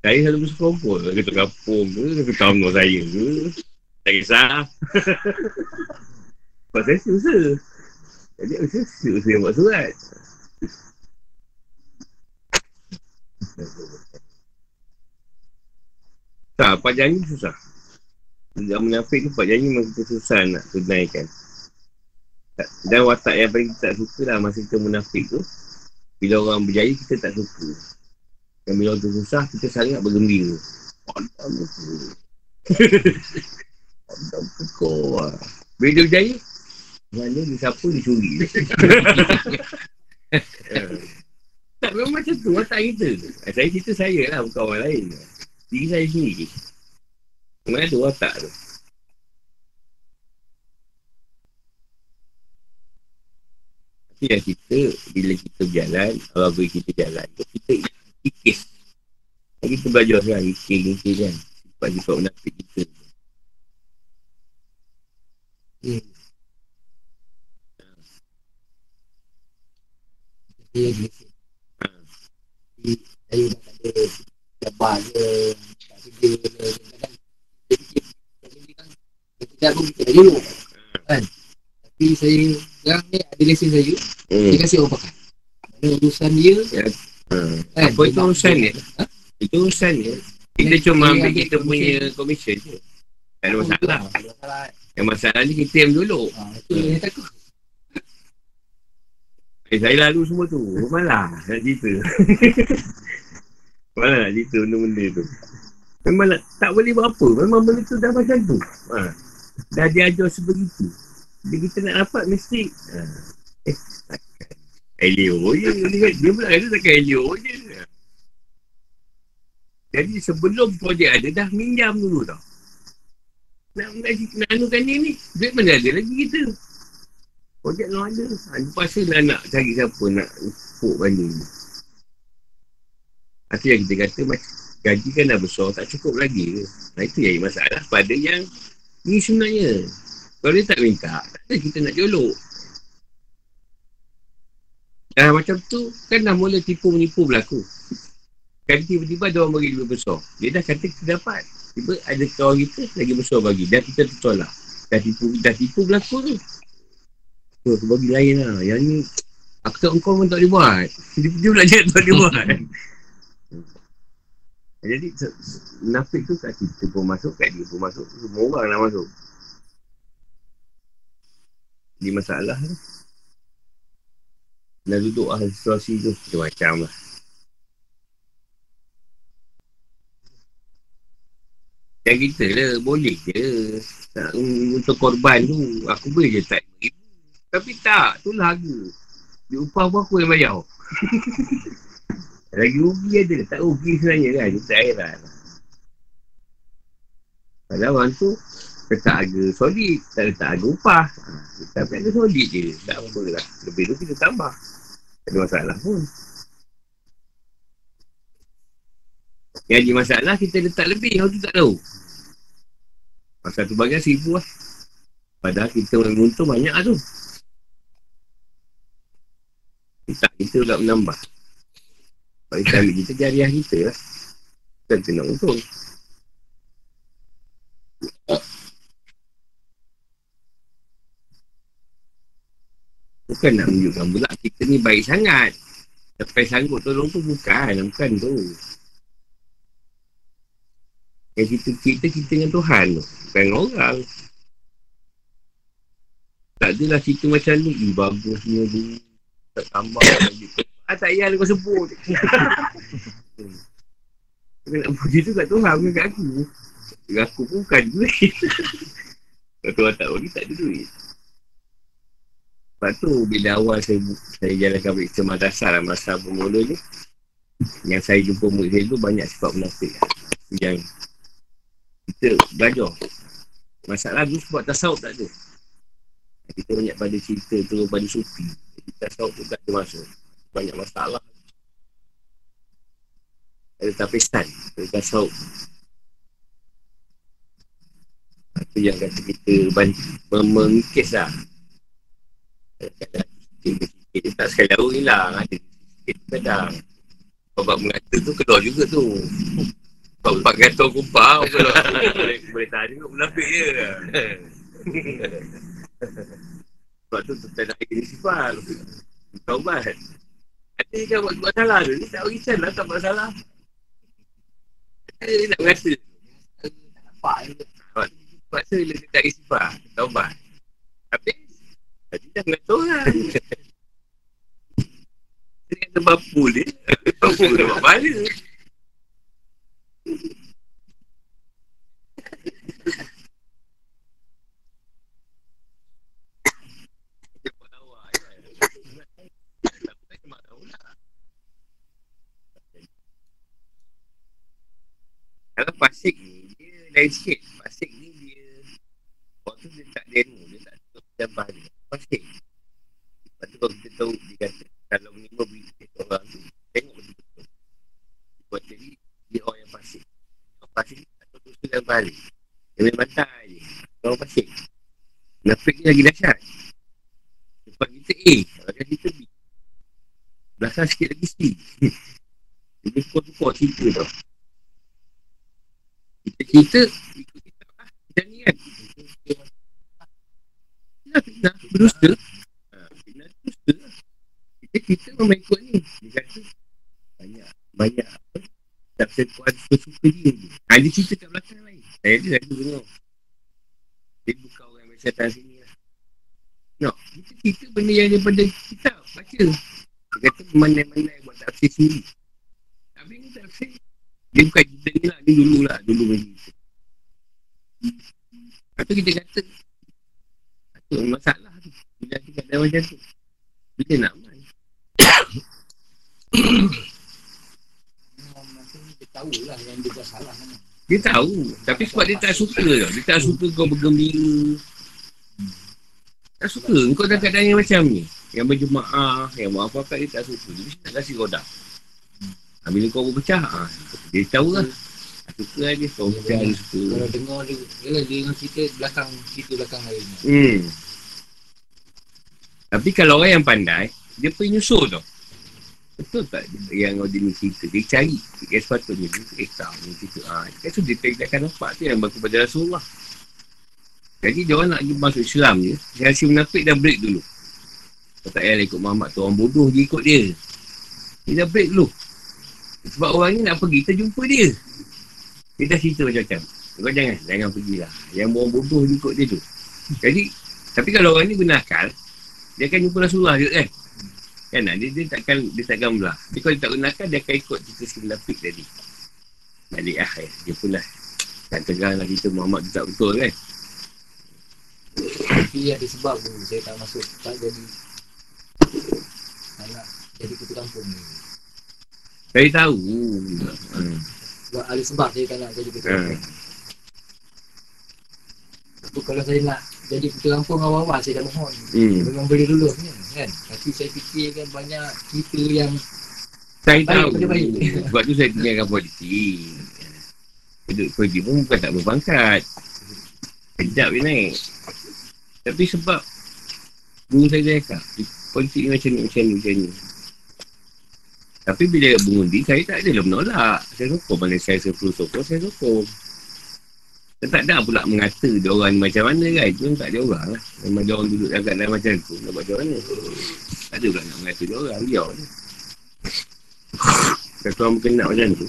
Saya selalu bersekongkol Kita kampung ke? Kita tahu saya ke? Tak kisah. Sebab saya susah. Jadi saya susah buat surat Tak, Pak Janji susah. Tidak menafik tu Pak Janji memang kita susah nak tunaikan. Dan watak yang paling kita tak suka lah masa kita munafik tu. Bila orang berjaya kita tak suka. Dan bila orang tu susah kita sangat bergembira. Padam tu. Padam tu kau lah. Bila dia berjaya, mana dia siapa dia curi. Tak memang macam tu watak kita. Eh, saya cerita saya lah bukan orang lain. Diri saya sendiri. Memang ada watak tu. Tapi yang kita, bila kita berjalan, Allah beri kita jalan, kita ikis. Kita belajar lah, ikis-ikis kan. Sifat-sifat menafik kita. Hmm. Yeah saya dah tak ada jabar ke tak kerja ke kadang-kadang kita pun kita dulu kan tapi saya sekarang ni ada lesen saya hmm. dia kasih orang pakai mana urusan dia ya. hmm. kan? apa itu urusan dia ha? itu urusan dia kita ya, cuma ambil kita punya komisen je tak ada masalah yang masalah ni kita yang dulu ha, itu yang takut Eh, saya lalu semua tu. Malah nak cerita. Malah nak cerita benda-benda tu. Memang nak, tak boleh buat apa. Memang benda tu dah macam tu. Ha. Dah diajar sebegitu. Bila kita nak dapat mesti. Ha. Eh, takkan. Elio je. Dia, dia pula kata takkan Elio je. Jadi sebelum projek ada, dah minjam dulu tau. Nak, nak, nak anukan ni ni, duit mana ada lagi kita. Projek no ada. Ha, lepas lah nak cari siapa nak puk balik ni. Itu yang kita kata gaji kan dah besar, tak cukup lagi ke? Nah itu yang masalah pada yang ni sebenarnya. Kalau dia tak minta, kita nak jolok. Dah macam tu, kan dah mula tipu-menipu berlaku. Kan tiba-tiba ada orang bagi lebih besar. Dia dah kata kita dapat. Tiba ada kawan kita lagi besar bagi. Dan kita tertolak. Dah tipu, dah tipu berlaku tu. Tu, aku bagi lain lah. Yang ni, aku tak kau pun tak boleh buat. Dia, dia belajar tak boleh buat. Jadi, nafik tu kat kita pun masuk, kat dia pun masuk. Semua orang nak masuk. Jadi masalah tu. Dah duduk lah situasi tu Macam-macam lah Yang kita lah Boleh je tak, Untuk korban tu Aku boleh je tak RM5,000 Tapi tak Tu lah harga Dia upah pun aku yang bayar Lagi rugi ada. Tak rugi sebenarnya kan. Kita akhirat Padahal orang tu Letak harga solid. Tak letak harga upah. Tapi harga solid je. Tak apa lah. Lebih tu kita tambah. Tak ada masalah pun. Yang ada masalah kita letak lebih. Orang tu tak tahu. Masa tu bagian seribu lah. Padahal kita menguntung banyak lah tu. Tak kita pula menambah Kita ambil kita jariah kita lah Bukan kena untung Bukan nak menunjukkan pula kita ni baik sangat. Sampai sanggup tolong tu bukan. Bukan tu. Yang kita, kita, kita dengan Tuhan tu. Bukan orang. Tak adalah cerita macam ni. Bagusnya tu. Tak tambah lagi. Ah, tak payah kau sebut. Kau nak puji tu kat Tuhan, bukan kat aku. Kat aku pun bukan duit. Kalau Tuhan tak bagi, tak ada duit. Sebab tu bila awal saya, saya jalankan periksa madrasah lah masa bermula ni Yang saya jumpa murid saya tu banyak sifat munafik lah. Yang kita belajar Masalah tu sebab tasawuf tak ada Kita banyak pada cerita tu pada sufi tasawuf tu tak ada masuk Banyak masalah. Ada tapisan Ada tasawuf Itu yang kata kita ban- mengikis lah. Dia tak sekali lalu hilang Ada sikit kadang Bapak mengata tu keluar juga tu. Bapak kata kumpah keluar. Boleh, boleh tahan juga munafik je. Sebab tu tak nak ini sifat Taubat Ada kan buat buat salah Ni tak bagi lah tak buat salah Dia nak mengata Nampak. Sebab tu dia tak bagi sifat Taubat Habis Tadi dah kata orang Dia kata bapa dia Bapa dia buat bala Dia buat awak, ya. Tak boleh marah pula. Kalau pasik ni Dia lain sikit. Pasik ni dia Waktu dia tak demo Dia tak tahu Jabah dia Pasik. Lepas tu kalau kita tahu Dia kata Kalau menimba berita orang tu Tengok betul-betul. Buat jadi Dia orang yang pasik. Orang pasik ni Tak tahu dosa dan balik. Dia main bantai je. Orang pasik. Nafik ni lagi dahsyat. Sebab kita A. Kalau kita B. Belakang sikit lagi C. Dia tukar-tukar cerita tau kita kita kita ah kita ni kan fitnah fitnah berdusta ha, fitnah berdusta kita kita memang ikut ni dia kata banyak banyak apa tak sekuat suka-suka dia ni. Ha, dia cerita kat belakang lain. Saya dia aku dengar. Dia buka orang yang syaitan sini lah. No, kita cerita benda yang daripada kita baca. Dia kata mana-mana buat ni tafsir dia bukan kita ni lah, ni dulu lah, dulu macam tu. Lepas tu kita kata, itu masalah tu. Bila kita kata macam tu. Bila nak aman. Dia tahu lah yang dia buat salah. Dia tahu. Tapi sebab dia tak suka tau. Dia tak suka kau bergembira. Tak suka. Kau dah keadaan yang macam ni. Yang berjemaah, yang buat apa-apa dia tak suka. Dia nak kasih roda. Ha, bila kau berpecah, ha, dia tahu lah. Suka lah dia. Kau pecah dia suka. Kalau dengar dia, dia, dia dengan cerita belakang, cerita belakang lain. Hmm. Tapi kalau orang yang pandai, dia pergi nyusul tau. Betul tak yang Odin ni cerita? Dia cari yang sepatutnya. Dia eh tak, ni cerita. Ha, kan so dia, dia akan nampak tu yang berlaku pada Rasulullah. Jadi dia orang nak pergi masuk Islam ni, si munafik dah break dulu. Kau tak payah ikut Muhammad tu, orang bodoh je ikut dia. Dia dah break dulu. Sebab orang ni nak pergi, kita jumpa dia. Dia dah cerita macam-macam. Kau jangan, jangan pergilah. Yang orang bodoh je ikut dia tu. Jadi, tapi kalau orang ni guna akal, dia akan jumpa Rasulullah je kan. Kan dia, dia takkan dia takkan belah. Tapi kalau dia tak guna akal, dia akan ikut cerita si munafik tadi. Balik ah, ya. dia pun lah. Tak tegang lah kita Muhammad tu tak betul kan. Tapi ada sebab tu saya tak masuk tak jadi tak nak jadi ketua kampung ni. Saya tahu. Hmm. Sebab ada sebab saya tak nak jadi ketua Hmm. kampung. Tu kalau saya nak jadi ketua kampung awal-awal saya dah mohon. Hmm. Memang boleh lulus ni kan. Tapi saya fikirkan banyak cerita yang Saya Baik, tahu. baik. Sebab tu saya tinggalkan politik. Duduk politik pun bukan tak berpangkat. Kejap dia naik. Tapi sebab Guru saya dah cakap Politik ni macam ni, macam ni, macam ni Tapi bila mengundi Saya tak adalah menolak. Saya sokong Mana saya sepuluh sokong Saya sokong Saya tak ada pula mengata Dia orang ni macam mana kan? Itu tak ada orang lah. Memang dia orang duduk agak dalam macam tu Nak buat macam mana? Tak ada pula nak mengata dia orang Biar je Kata orang berkenak macam tu.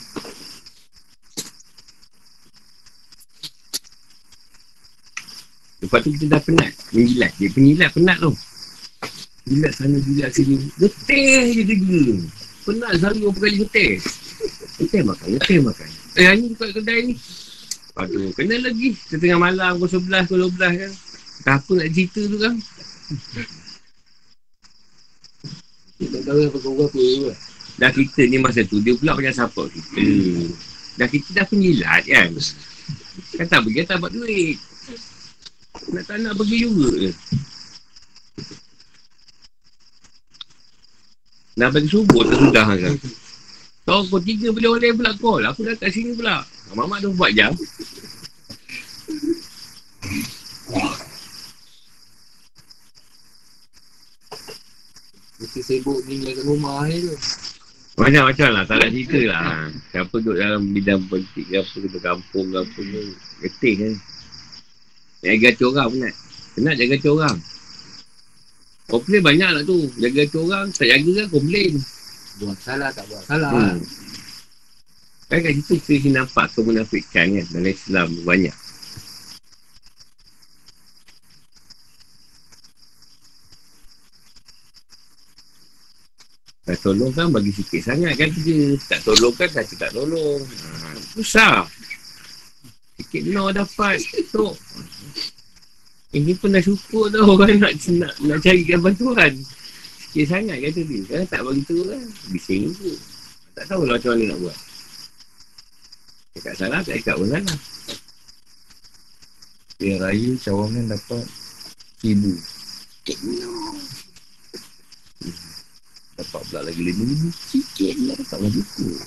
Lepas tu kita dah penat Menjilat Dia penjilat penat tu. Jilat sana jilat sini. Getih je kerja Penat selalu berapa kali getih Getih makan Getih makan. Eh hari ni buka kedai ni. Aduh kena lagi. Setengah malam Pukul 11 Pukul 12 kan. Tak apa nak cerita tu kan tak tahu apa kau apa apa. Dah kita ni masa tu Dia pula banyak support kita. Dah kita dah penjilat kan? Kan tak pergi tak dapat duit. Nak tak nak pergi juga Dah bagi subuh tak sudah kan. Kau kau tiga bila orang lain pula call. Aku dah kat sini pula. Mamak dah buat jam. Mesti sibuk tinggal kat rumah ni tu. Macam-macam lah Tak nak cerita lah. Siapa duduk dalam bidang politik ke apa Ke kampung ke apa ni. Getih kan. Jaga gaci orang penat Penat jaga gaci orang Komplain banyak lah tu Jaga gaci orang Tak jaga kan komplain Buat salah tak buat salah. hmm. Kan kat situ kita nampak kemunafikan kan Dalam Islam banyak Tak tolong kan bagi sikit sangat kan kerja. Tak tolong kan kata tak tolong. Ha, susah. Sikit no dapat. Tu. Ini pun dah syukur tau orang nak, nak, nak carikan bantuan. Sikit sangat kata dia. Kan tak bagi tu kan. Bising tu. Tak tahu lah macam mana nak buat. Cakap salah, tak cakap pun salah. Dia raya cawangan dapat Seribu Dapat pula lagi lima ribu. Sikit lah. Tak mahu cukup.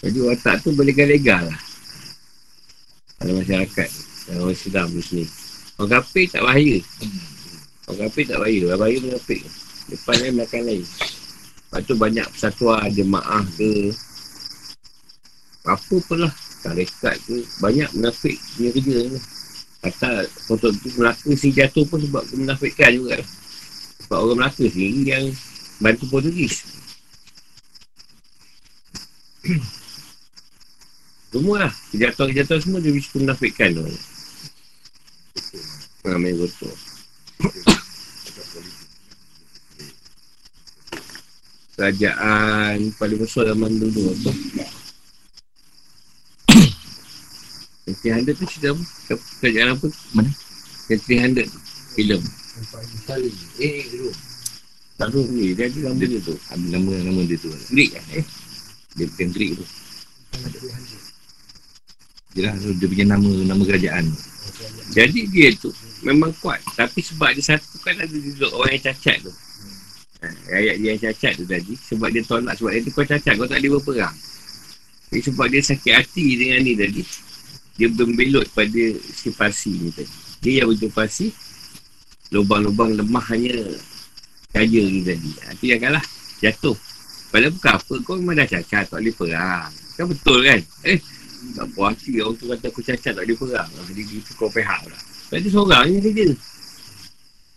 Jadi watak tu boleh legal lah. Dalam masyarakat. Orang Islam di sini. Orang kafir tak bahaya. Orang kafir tak bahaya. Orang bahaya menafik. Depan lain, belakang lain. Lepas tu banyak persatuan, jemaah ke. Apa pun lah. Tarekat ke. Banyak menafik punya kerja. Kata foto tu Melaka si jatuh pun sebab kemenafikan juga. Sebab orang Melaka sendiri yang bantu Portugis. Semua lah. Kejatuhan-kejatuhan semua dia bisa menafikan tu. Ha, main betul. Kerajaan paling besar zaman dulu apa? Yang 300 tu cerita apa? Kerajaan apa? Mana? Yang 300 tu. Filem. Kali. Eh, dulu. Tak tahu ni. Dia ada gambar dia tu. Ambil nama nama dia tu Greek kan? Eh? Dia bukan Greek tu. Dia lah dia punya nama nama kerajaan Jadi dia tu memang kuat. Tapi sebab dia satu kan ada juga orang yang cacat tu. Ha, ayat dia yang cacat tu tadi. Sebab dia tolak. Sebab dia tu kau cacat. Kau tak boleh berperang. Jadi sebab dia sakit hati dengan ni tadi. Dia membelot pada si Parsi ni tadi. Dia yang berjumpa Parsi. Lubang-lubang lemah hanya Saja ni tadi. Ha, tu janganlah. Jatuh. Padahal bukan apa. Kau memang dah cacat. Tak boleh perang. Kan betul kan? Eh. Tak puas hati. Orang tu kata aku cacat. Tak boleh perang. Jadi itu kau pihak lah. Lepas tu seorang ni kerja.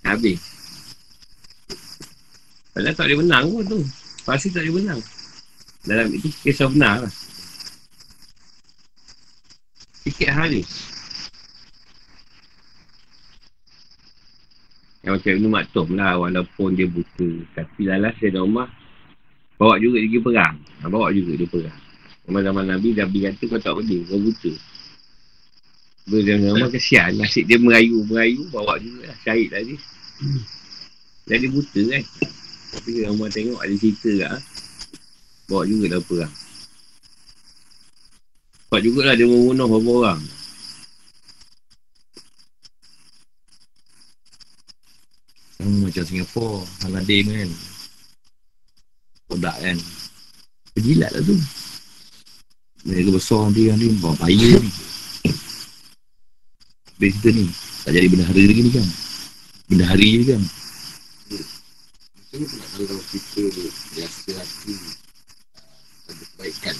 Habis. Padahal tak boleh menang pun tu. Pasti tak boleh menang. Dalam itu kisah benar lah. Sikit hari. Yang macam Ibn Maktum lah walaupun dia buta. Tapi lalas dia rumah bawa juga dia pergi perang. Bawa juga dia perang. Zaman-zaman Nabi, Nabi kata kau tak boleh, kau buta. Dia nama kesian, nasib dia merayu-merayu, bawa juga lah, syahid lah dia. Jadi buta kan. Tapi orang tengok ada cerita kat Bawa juga dah perang. Sebab jugalah dia membunuh beberapa orang. Hmm, macam Singapura, Aladdin kan. Kodak kan. Berjilat lah tu. Mereka besar nanti yang ni, bawa payah ni. Habis kita ni, tak jadi benda hari lagi ni kan. Benda hari ni kan. Macam mana nak kalau kita biasa hati uh, ada kebaikan.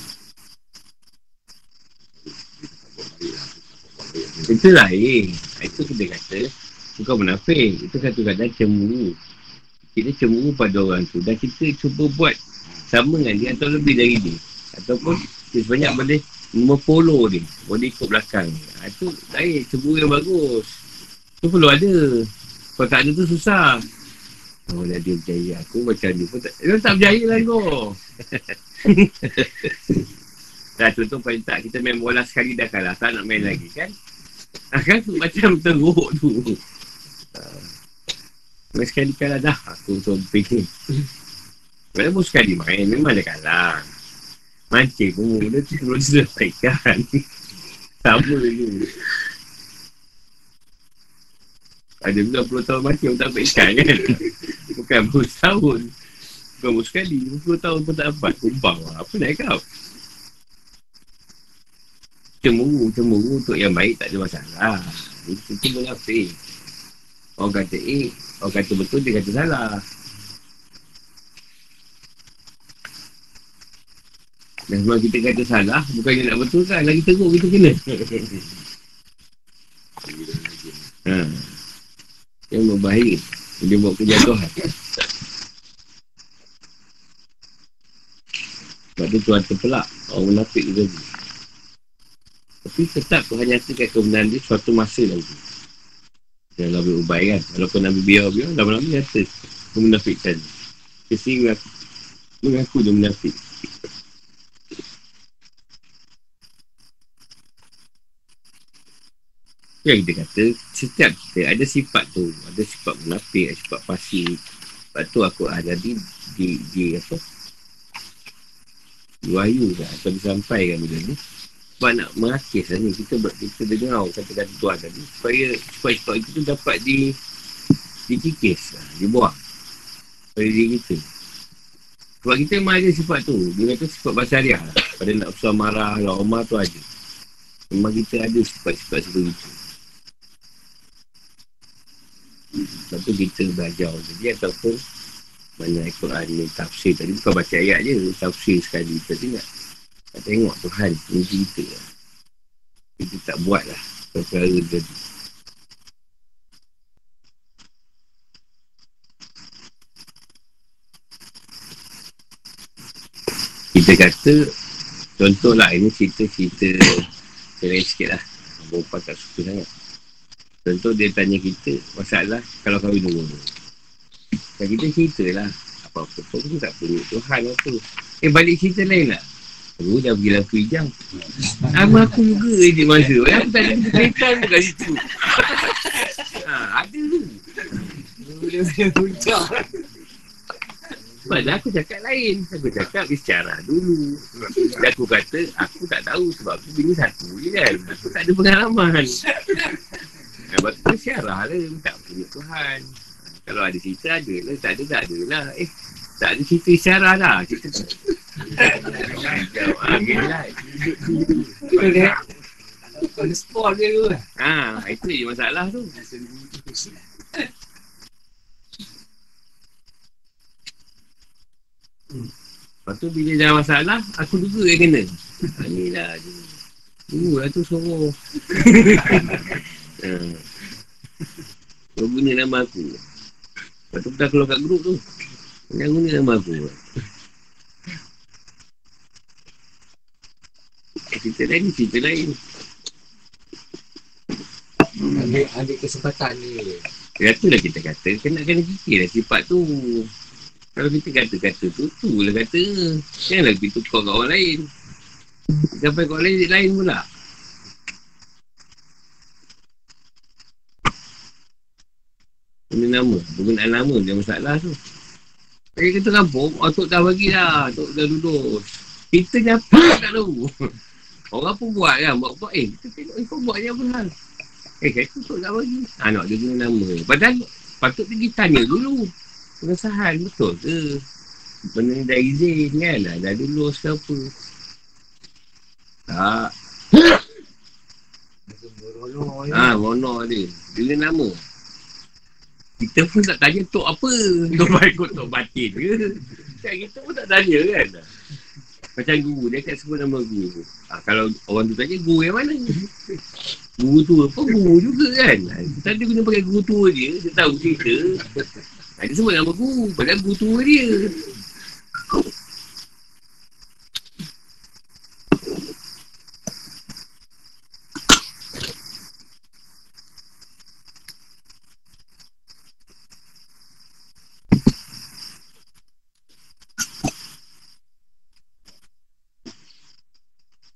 Itu lain. Itu kita kata, bukan munafik. Itu kata-kata cemburu. Kita cemburu pada orang tu. Dan kita cuba buat sama dengan dia atau lebih dari dia. Ataupun dia sebanyak boleh memfollow dia. Boleh ikut belakang. Ha, itu lain. Cemburu yang bagus. Itu perlu ada. Kalau tak ada tu susah. Oh, dah dia berjaya. Aku macam dia pun tak... Dia tak berjaya lah kau. Dah contoh paling tak kita main bola sekali dah kalah. Tak nak main lagi kan? Ah, kan tu macam teruk tu. Ah. Main sekali kalah dah. Aku somping ni. Walaupun sekali main, memang dah kalah. Mancing pun, dia tu perlu diselesaikan. Sama dulu. Ada juga puluh tahun pun tak ikan kan? Bukan puluh tahun. Bukan puluh sekali, puluh tahun pun tak dapat. Kumbang lah. Apa nak kau? Cemburu, cemburu untuk yang baik tak ada masalah. Itu tu mengafir. Orang kata A, orang kata betul, dia kata salah. Dan sebab kita kata salah, bukannya nak betulkan, lagi teruk kita kena. ha. Yang berbahaya. Dia buat kejatuhan. Sebab tu tuan terpelak. Orang menafik tadi. Tapi tetap Tuhan nyatakan kebenaran dia suatu masa lagi. Yang Nabi Ubay kan. Walaupun Nabi biar-biar, lama-lama nyata. Dia menafikkan. Mengaku, mengaku dia menafik. Yang kita kata, setiap kita ada sifat tu. Ada sifat menafik, ada sifat pasif. Sebab tu aku ah, jadi di, di apa? Di wahyu kan, atau disampaikan bila ni. Sebab nak merakis lah ni, kita, kita dengar kata-kata Tuhan tadi. Supaya, supaya sifat itu dapat di dikikis, lah, dibuang. Pada diri kita. Sebab kita memang ada sifat tu. Dia kata sifat basariah lah. Pada nak usah marah, lah, Omar tu ada. Memang kita ada sifat-sifat seperti itu. Lepas tu kita belajar. Jadi ataupun mana Al-Quran ni tafsir tadi. Bukan baca ayat je tafsir sekali. Kita tengok tak tengok Tuhan kita lah. kita tak buat lah perkara tadi kita kata contohlah ini cerita-cerita cerai sikit lah. Bapak tak suka sangat Contoh dia tanya kita masalah kalau kahwin dua Dan kita cerita lah apa-apa pun aku tak punya Tuhan apa. Eh balik cerita lain lah. Aku dah pergi lampu hijau. Nama aku juga je masa. Eh, aku tak ada kaitan pun kat situ. ha, ada tu. Dah aku cakap lain. Aku cakap bicara dulu. Dan aku kata, aku tak tahu sebab aku bini satu je kan. Aku tak ada pengalaman. Lepas tu syarah lah. Tak punya Tuhan. Kalau ada cerita ada lah. Tak ada tak ada lah. Eh, tak ada cerita syarah lah. Cerita tu. Ah, sport dia tu. Ah, itu je masalah tu. Lepas tu bila dah masalah, aku juga yang kena. Ha, ni lah. Dulu lah tu suruh. ha. Kau guna nama aku. Lepas tu kita keluar kat grup tu. Jangan guna nama aku. Eh, cerita lain, cerita lain. Ambil, ambil kesempatan ni. Ya lah kita kata, kena kena fikir lah sifat tu. Kalau kita kata-kata tu, tu lah kata. Janganlah kita tukar kat orang lain. Sampai kat orang lain, lain pula. Guna nama, penggunaan nama dia masalah tu. Saya kata kampung, Atuk dah bagi dah, Atuk dah duduk. Kita ni apa tak tahu. Orang pun buat kan, buat buat, eh, kita tengok eh, kau buat ni apa hal. Eh, kata Atuk dah bagi. Ha, nak dia guna nama. Padahal, patut pergi tanya dulu. Pengesahan, betul ke? Benda ni dah izin kan, dah, dah dulu ke apa. Tak. Ha, mono dia. Guna nama. Kita pun tak tanya tok apa. Tok baik kot tok batin ke? Kan kita pun tak tanya kan. Macam guru, dia kat sebut nama guru. Ha, kalau orang tu tanya, guru yang mana? Guru tua pun guru juga kan. Kita ada guna pakai guru tua dia, dia tahu cerita. Ha, dia sebut nama guru, padahal guru tua dia.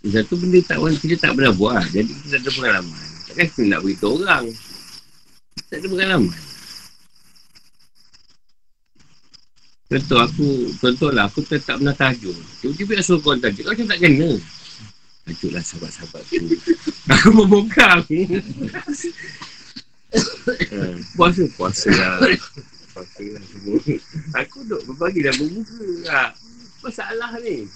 Satu benda tak kita tak pernah buat. Jadi kita tak ada pengalaman. Takkan kita nak beritahu orang. Tak ada pengalaman. Contoh aku, contoh lah aku tak, tak pernah tahajud. Tiba-tiba nak suruh kau tahajud. Kau macam tak kena. Tahajud lah sahabat-sahabat tu. aku membongkar. Puasa, puasa lah. Puasa lah semua. Aku duk berbagi dah berbuka lah. Masalah ni.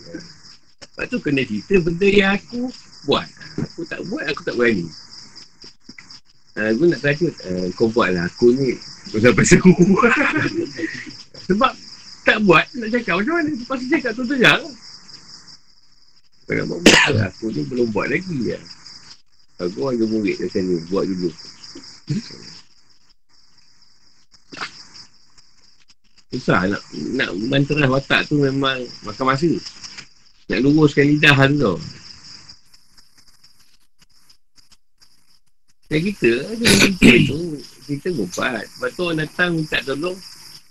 Lepas tu kena cerita benda yang aku buat. Aku tak buat, aku tak berani. Uh, aku nak tahajud. Uh, kau buat lah. Aku ni sampai seru. Sebab tak buat, nak cakap macam mana? Tu cakap tu je lah. Kau nak buat buat lah. Aku ni belum buat lagi lah. Aku ada murid macam ni. Buat dulu. Susah nak, nak menterah watak tu memang makan masa. Nak luruskan lidah tu tau. Dan kita, tu, kita buat. Lepas tu orang datang minta tolong,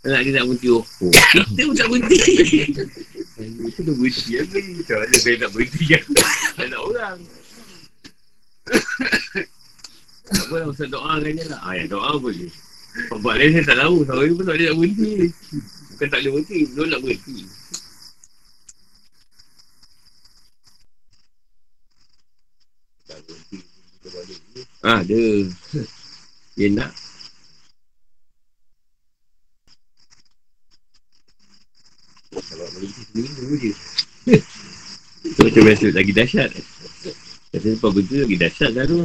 anak dia nak berhenti rokok. Kita pun tak berhenti. Itu dah berhenti. Macam mana saya nak berhenti kan? Tak nak orang. Tak apa lah, usah doa kan lah. Ah, ya, doa boleh. Buat lain saya tak tahu. Seorang pun tak boleh nak berhenti. Bukan tak boleh berhenti, dia nak berhenti. Ada. Dia nak. Kalau berhenti sendiri, dulu je. Itu macam biasa, lagi dahsyat. Kata lepas berhenti lagi dahsyat dah tu.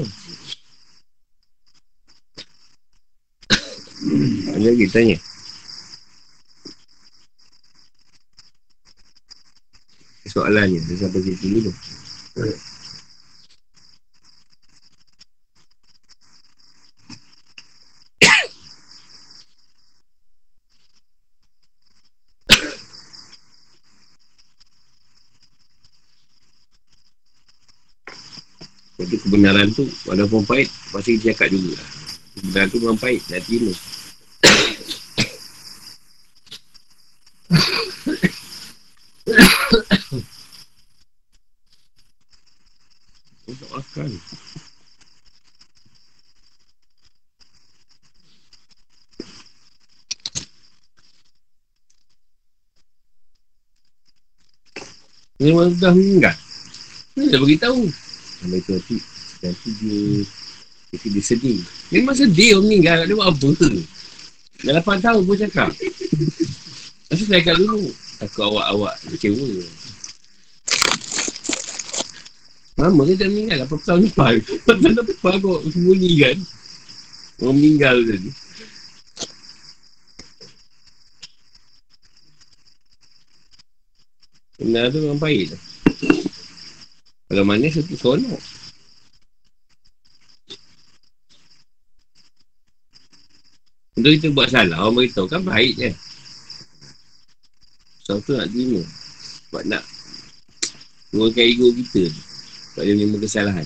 Ada lagi tanya? Soalannya, dia sampai situ dulu. Jadi kebenaran tu walaupun pahit pasti dia cakap juga lah. Kebenaran tu memang pahit dah terima. Untuk akal. Ini orang dah meninggal. Ini dah beritahu. Sampai tu nanti Nanti dia Nanti dia sedih memang sedih orang meninggal. Dia buat apa Dah 8 tahun pun cakap. Masa saya cakap dulu. Aku awak-awak Kecewa. Lama dia dah meninggal. 8 tahun lepas. 8 tahun lepas kau sembunyi kan? Orang meninggal tadi. Benar tu memang tu. Kalau mana satu sonok. Untuk kita buat salah, orang beritahu kan baik je. Sebab tu nak terima. Sebab nak turunkan ego kita tu. Sebab dia menerima kesalahan.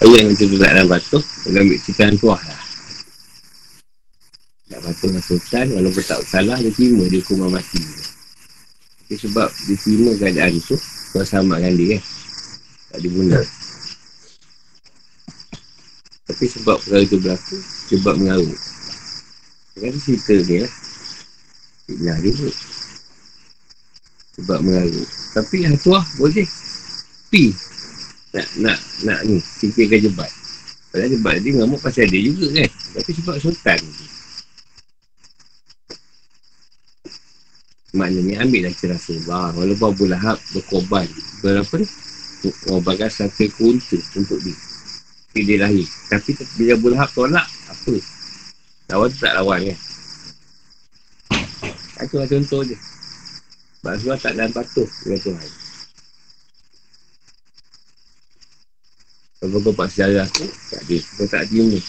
Ayat yang kita letak dalam batu Dia ambil cerita yang tuah lah Sultan Walaupun tak salah Dia terima dia hukuman mati. Tapi sebab dia terima keadaan tu Kau selamatkan dia kan Tak dibunuh Tapi sebab perkara itu berlaku Sebab mengarut. Kata cerita dia lah Fitnah dia pun Sebab mengarut. Tapi yang tuah boleh. Pi nak nak nak ni fikirkan jebat. Padahal jebat dia ngamuk pasal dia juga kan? Tapi sebab sultan maknanya ambil lah cerah Rasulullah walaupun Abu Lahab berkorban berapa ni? Mengorbankan satu kuntu untuk dia. Tapi dia lahir. Tapi bila Abu Lahab tolak apa? Lawan tu tak lawan kan? Itu lah contoh je. Sebab tak dalam patuh dengan Tuhan Kalau kau buat sejarah tu, tak ada. Kau tak ada ni.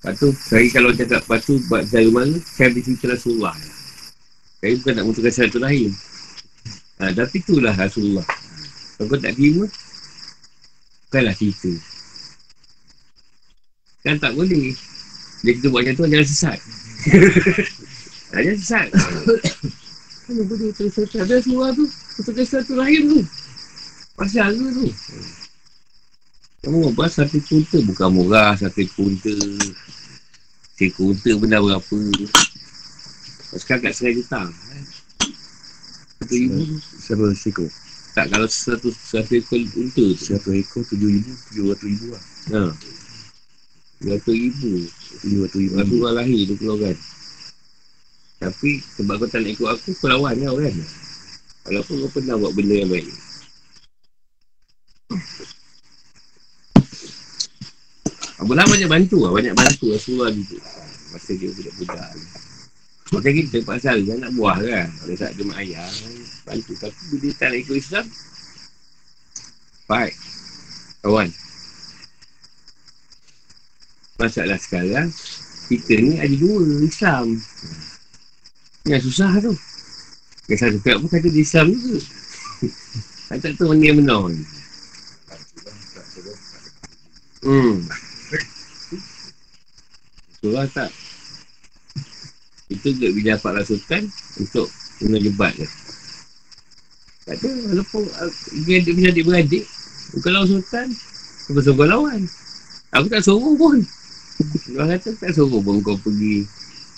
Lepas tu, saya kalau cakap lepas tu buat sejarah mana, saya ambil cerita Rasulullah. Saya bukan nak mutukan satu lain. Ha, tapi itulah Rasulullah. Kalau kau tak terima, bukanlah cerita. Kan tak boleh. Dia kita buat macam tu, jangan sesat. jangan sesat. Mana boleh terus Ada semua tu, mutukan satu lain tu. Pasal lu tu. Kamu apa satu kunta bukan murah satu kunta. Seekor kunta benda berapa. Sekarang kat serai juta. Satu ribu. Siapa seekor? Tak kalau satu satu ekor kunta tu. Satu ekor tujuh ribu, tujuh ratus ribu lah. Ha. Ratus ribu. Tujuh ratus ribu. Lepas tu orang lahir tu keluar kan. Tapi sebab kau tak nak ikut aku, kau lawan kau kan. Walaupun kau pernah buat benda yang baik. Abu Lahab banyak bantu lah, banyak bantu Rasulullah gitu. Masa dia budak-budak. Macam kita pasal dia nak buah kan. Kalau tak ada mak ayah, bantu. Tapi bila dia tak nak ikut Islam, baik. Kawan. Masalah sekarang, kita ni ada dua Islam. Yang susah tu. Yang satu pihak pun kata dia Islam juga. Saya tak tahu mana yang benar ni. Hmm. Surah tak. Itu juga bila dapat rasukan Untuk menjebat je Tak ada Walaupun uh, Dia ada punya adik-beradik Bukan lawan sultan Bukan suruh lawan. Aku tak suruh pun. Orang kata tak suruh pun kau pergi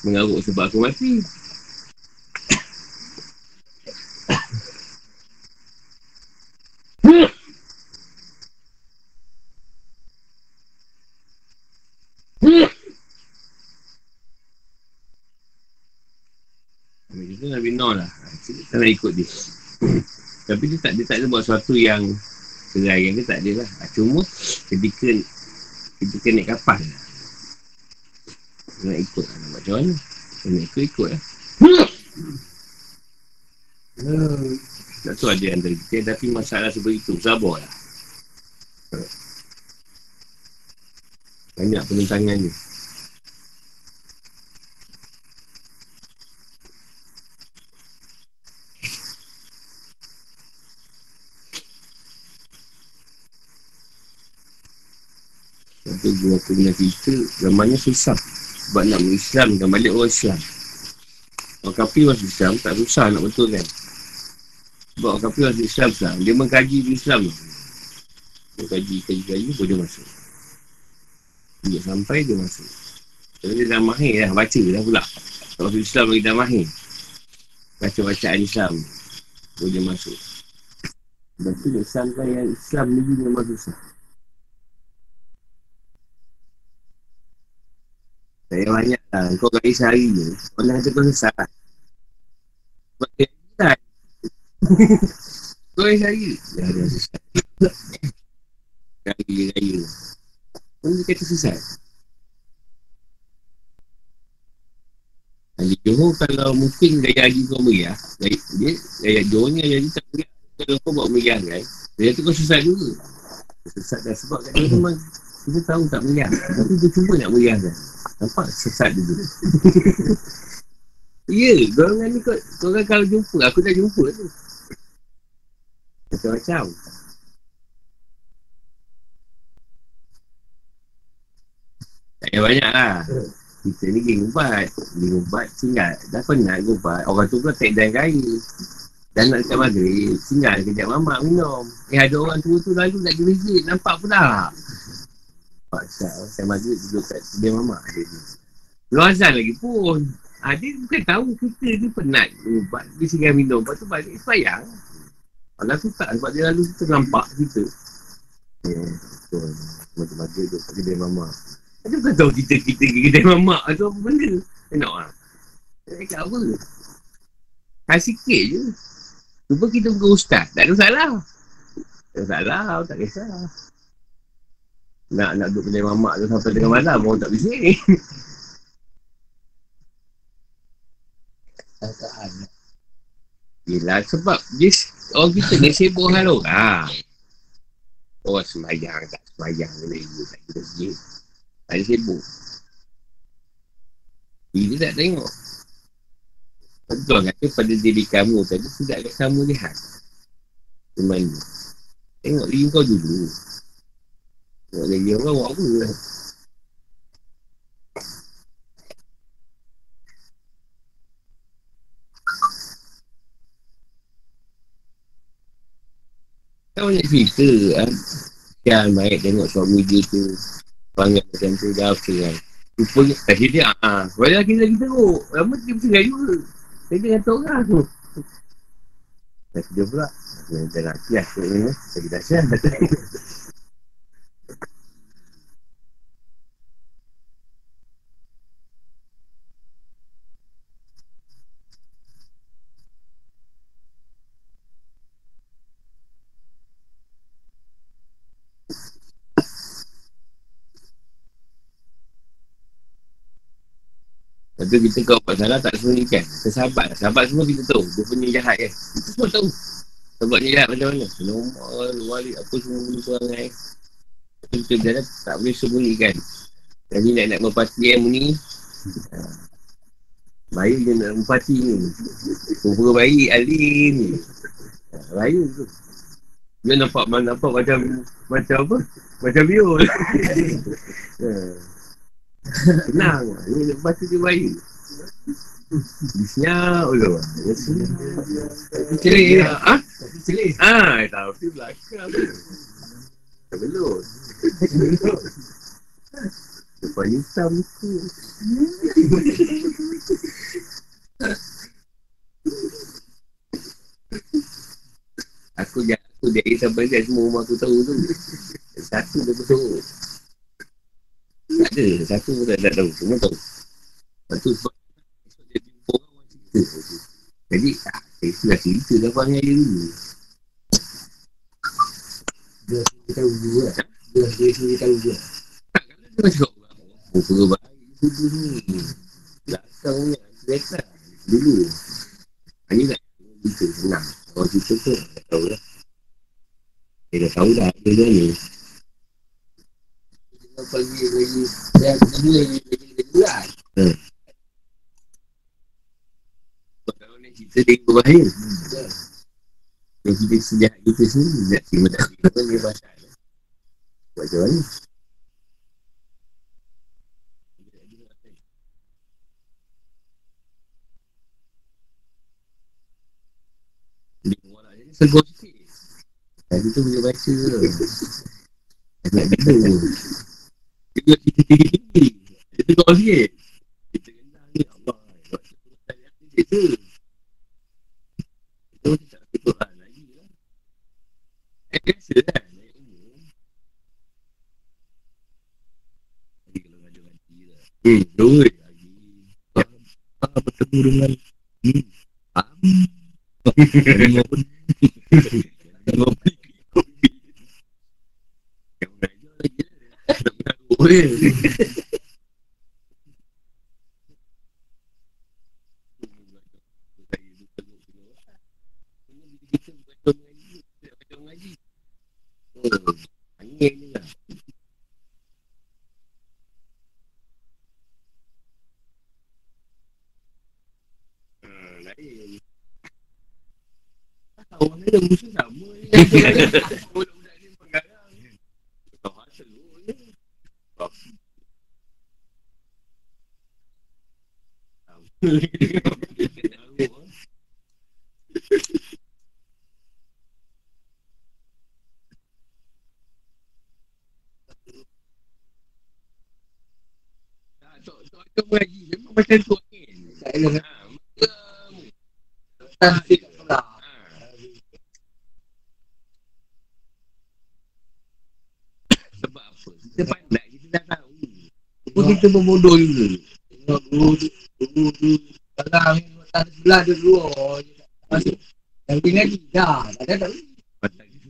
Mengaruk sebab aku mati Itu Nabi Noor lah. Nak ikut dia. Tapi dia tak, dia tak ada buat sesuatu yang serai yang dia tak ada lah. Cuma ketika ketika naik kapal nak ikut lah. Nak macam mana? Nak ikut, ikut lah. Tak tahu ada antara kita tapi masalah seperti itu. Sabar lah. Banyak penentangan Itu dua punya kita Zamannya susah. Sebab nak Islam dan balik orang Islam. Orang kafir masuk Islam tak susah nak betul kan? Sebab orang kafir masuk Islam Islam Dia mengkaji di Islam. Dia kaji, kaji, kaji boleh masuk. Dia sampai dia masuk. Jadi dia dah mahir dah baca dah pula. Kalau masuk Islam lagi dah mahir. Baca bacaan Islam Boleh masuk. Tu Islam kan yang Islam ni memang susah Saya banyak lah. Kau kali sehari je. Kau nak kata kau sesat. Sebab dia kan. Kau yang saya. Ya, dia sesat. Raya, raya. Pun dia kata sesat. Haji Johor kalau mungkin gaya haji kau meriah, gaya, dia, gaya Johor ni gaya haji tak meriah. Kalau kau buat meriah kan, gaya tu kau sesat juga. Sesat dah sebab kat dia memang kita tahu tak meriah. Tapi dia cuba nak meriah kan. Nampak sesat juga. Ya, golongan ni kau kan kalau jumpa, aku dah jumpa tu. Macam-macam. Tak payah banyak lah. Kita ni geng ubat. Geng ubat tinggal. Dah penat geng ubat. Orang tu pula tak dan kaya. Dan nak dekat maghrib, tinggal kejap mamak minum. Eh ada orang tua tu lalu nak gerizit. Nampak pula. Tak? Saya maghrib duduk kat dia mamak. Dia ni. Belum azan lagi pun. Ha, dia bukan tahu kita ni penat ubat. Dia singgah minum. Lepas tu balik sebayang. Kalau aku tak sebab dia lalu kita nampak kita. Ya, betul. Macam maghrib duduk kat kedai mamak. Dia bukan tahu kita kita pergi kedai mamak atau apa benda. Tengok lah. Dia cakap apa? Ha, sikit je. Cuba kita bukan ustaz. Tak ada salah. Tak ada salah. Tak kisah. Nak nak duduk kedai mamak tu sampai tengah malam. Orang tak bising. Perasaan. Yelah sebab dia orang kita ni sibuk hal orang. Orang semayang tak semayang kena ikut tak kira sikit. Tak ada sibuk. Dia tak tengok. Betul kata pada diri kamu tadi tidak kamu lihat. Di mana? Tengok diri kau dulu. Rồi diri orang buat apa lah. Kan banyak cerita kan. Yang baik tengok suami dia tu. Panggil macam tu dah apa kan. Rupanya tadi dia ah. Wala lagi lagi teruk. Lama dia bercerai juga. Saya dengan kata orang tu. Dan dia pula. Dia tak nak kias tu ni. Lagi Lepas kita kau buat salah tak semua ni kan. Kita sahabat. Sahabat semua kita tahu. Dia punya jahat kan. Kita semua tahu. Sahabatnya jahat macam mana. Nombor, wali, apa semua benda perangai. Kita berjalan tak boleh sembunyikan. Jadi nak nak merpati ilmu ni. ha, Baik je nak merpati ni. Pura baik, alim. Ha, Bahaya tu. Dia nampak nampak macam macam apa? Macam biol. Tenang Ini lepas tu dia baik. Dia senyap dulu Dia senyap Celik. Ha? Celik. Ha, tapi belakang. Tak belum Depan hitam tu. Aku Aku jadi sampai kat semua rumah aku tahu tu. Satu dia betul ada. Satu pun tak, tak tahu. Semua tahu. Lepas tu sebab dia jumpa orang orang cerita. Jadi, ah, saya sudah cerita dah panggil dia dulu. Dia sendiri tahu juga. Dia dia sendiri tahu juga. Tak, kalau dia macam orang. Oh, perlu baik. Dulu ni. Belakang ni. Kereta. Dulu. Hanya tak cerita. Senang. Orang cerita tu, tak tahu lah. Dia dah tahu dah. Dia dah ni. Dia pergi lagi. Dia kedua lagi lagi bulan. Sebab kalau ni cerita dia berbahaya. Betul. Yang kita sejahat kita sendiri. Nak terima tak pun dia pasal. Macam mana? Dia je, Segur sikit. Tadi tu boleh baca ke? Nak. Kita tinggi-tinggi. Dia tengok sikit. Kita kenal ni Allah. Kita Itu tak Tuhan lagi lah. Eh, biasa kan? Lah. Bertemu dengan hmm, faham Lima pun Lima beli kopi. Yang belajar je. Tak lain. Orang dia musuh sama je. Budak-budak ni pengarang. Kau hasil memang macam tu kan. Tak ada Ha, Tan sikit pula ha. Sebab apa? Kita pandai, kita dah tahu. Pun kita berbodoh juga. Tengok dulu Dulu dulu Sekarang ni Tak ada sebelah dia dia tak Masuk dia ngaji Dah Tak tak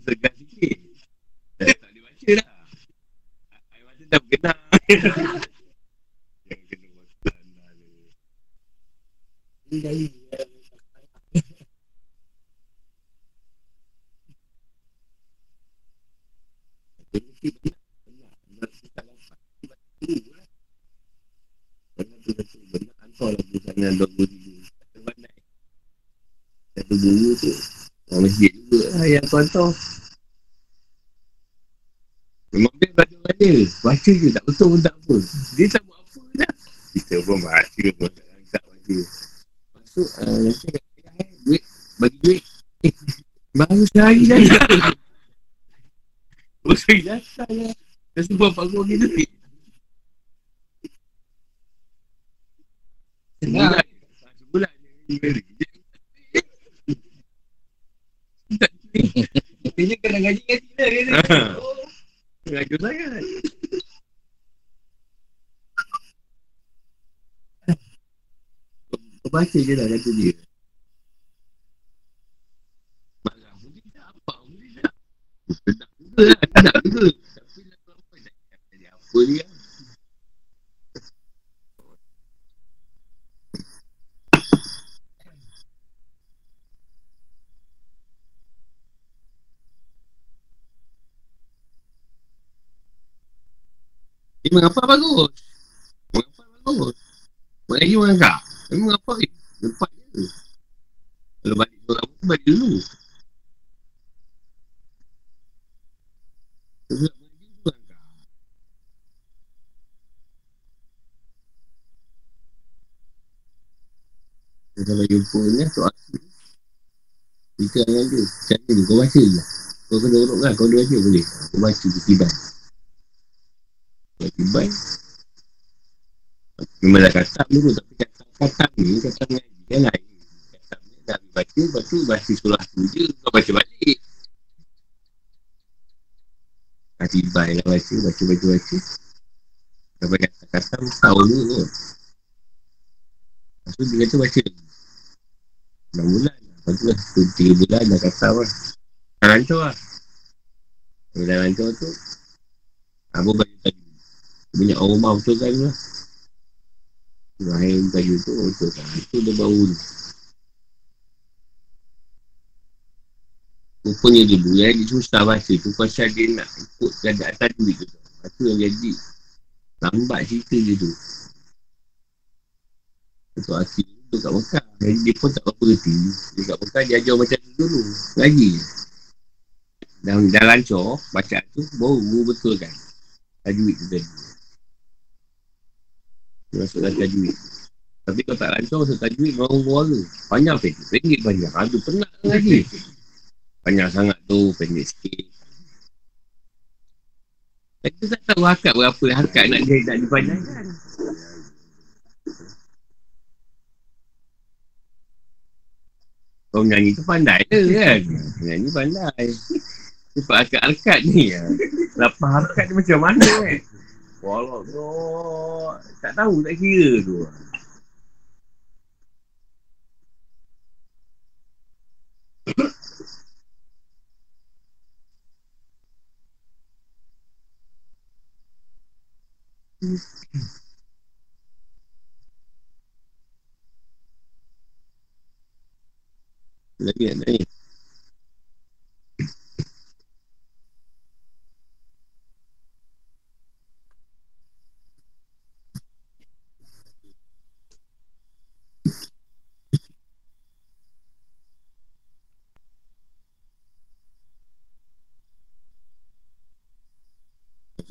kita sikit. Tak boleh baca dah. Tu. Ini dari Berhenti benar. Benar. Benar kita lapan. Benar tu lah. Benar tu betul. Hantar lah di sana dua. Satu bunga tu. Orang masjid juga lah yang aku hantar. Memang best baca baca. Baca je tak betul pun tak apa. Dia tak buat apa dah. Kita pun baca pun tak angkat baca. Masuk uh, nanti duit. Bagi duit. Eh, baru sehari dah. Baru sehari lah. Dah sebab pak gua gitu. Senang Sebulan. Sebulan. Dia kena. Ha. Oh, sangat. Kau baca je lah kata dia. Apa. Sedap juga lah, sedap juga. Tapi nak apa dia apa dia. Dia mengapa bagus? Mengapa bagus? Mengaji mengangkat. Tapi mengapa eh? Lepas je. Kalau balik orang pun balik dulu. Tu Kalau jumpa ni Tok Aku Kita dengan dia Cakap dia Kau baca je Kau kena urut kan Kau dia baca boleh Kau baca ketiban Ketiban Memang dah katam dulu Tapi katam Katam ni Katam ngaji kan lain. Katam ni dah baca Lepas tu baca surah tu je Kau baca balik. Ketiban lah baca Baca baca baca. Sampai kata katam Tahun ni kot Lepas tu dia kata baca. Lagi 6 bulan Lepas tu lah 3 bulan dah katam lah Dah lancar lah. Dah lancar tu Abu bagi tadi Banyak orang rumah betul kan lah. Rahim kayu tu betul kan Itu dia baru ni. Rupanya dulu yang dia susah baca tu Pasal dia nak ikut keadaan tadi tu. Itu yang jadi Lambat cerita dia tu. Betul hati tu kat Mekah Jadi dia pun tak apa reti Dia kat Mekah dia ajar macam tu dulu. Ngaji Dah, dah lancar Bacaan tu baru betul kan. Tajwid tu tadi masukkan tajwid Tapi kalau tak lancar Masuk tajwid Orang keluarga Panjang pendek Pendek panjang Aduh penat ngaji Panjang sangat tu Pendek sikit kita tak tahu hakikat berapa hakikat nak dia nak dipanjangkan. Kau nyanyi tu pandai ke kan? Nyanyi pandai. Sebab hakikat-hakikat ni ya. Lapan hakikat ni macam mana kan? Walau tu Tak tahu tak kira tu. Lagi ada ni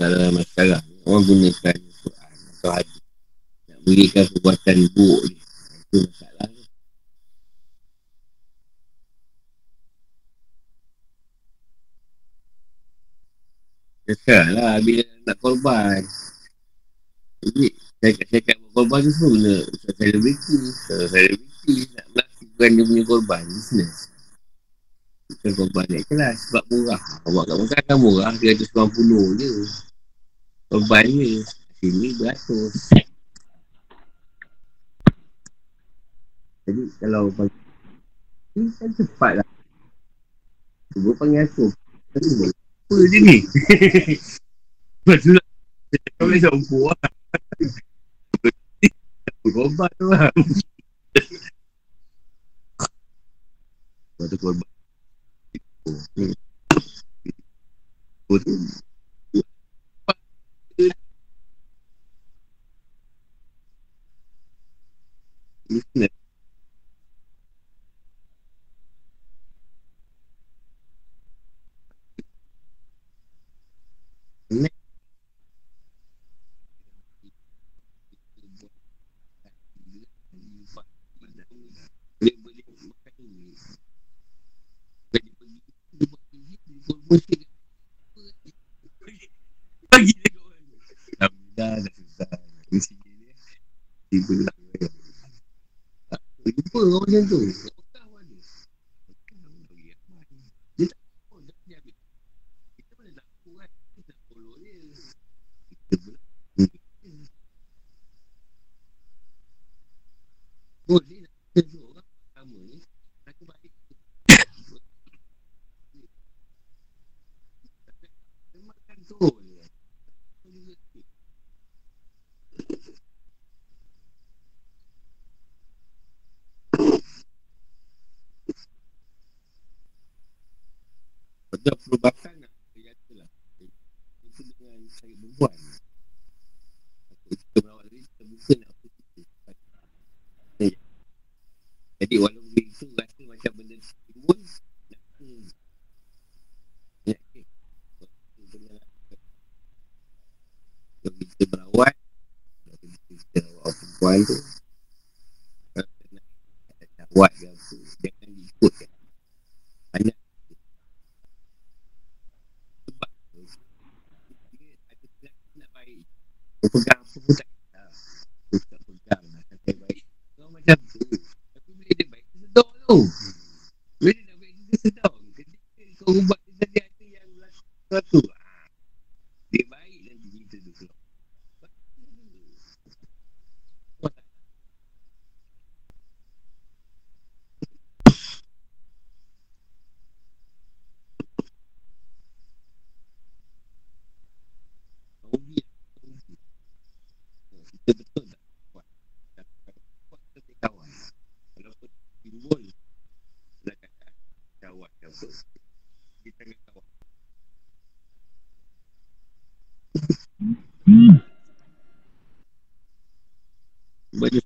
dalam masyarakat. Orang gunakan Quran atau hadis. Nak berikan perbuatan buruk ni. Itu masalah. Ni Kesalah bila nak korban. Jadi cakap-cakap buat korban tu semua guna kena Selebriti. Selebriti nak melakukan dia punya korban Business. Bukan korban naik kelas sebab murah. Awak kat Mekah kan murah RM150 je. Bebannya Sini beratus. Jadi kalau bagi Ini kan cepat lah. Cuba panggil aku. Apa dia ni? Betulah Kau boleh sampuk lah. Korban tu lah. Lepas tu korban. Oh tu business 先走一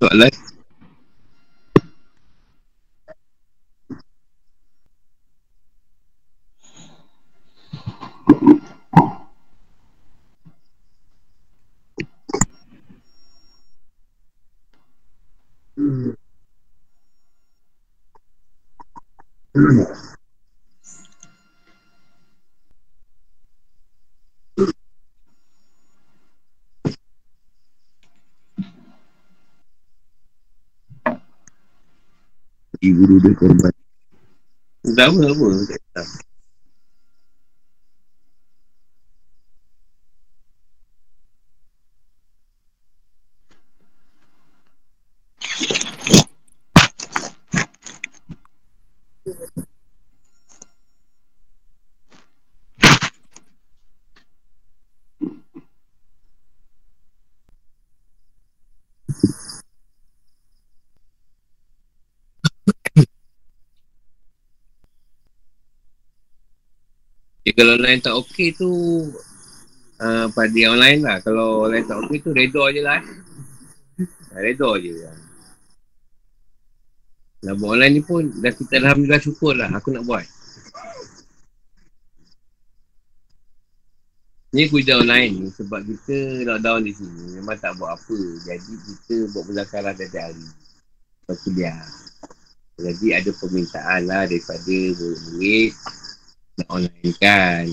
soalan guru dia korban. Dah apa? Apa? Kalau online tak okey tu uh, pada yang lain lah. Kalau online tak okey tu redha je lah. Eh. Redha je lah. Nak buat online ni pun dah kita Alhamdulillah syukur lah aku nak buat. Ni kuida online ni sebab kita lockdown di sini memang tak buat apa. Jadi kita buat muzakaran dari hari. Lepas tu dia. Jadi ada permintaan lah daripada murid online kan.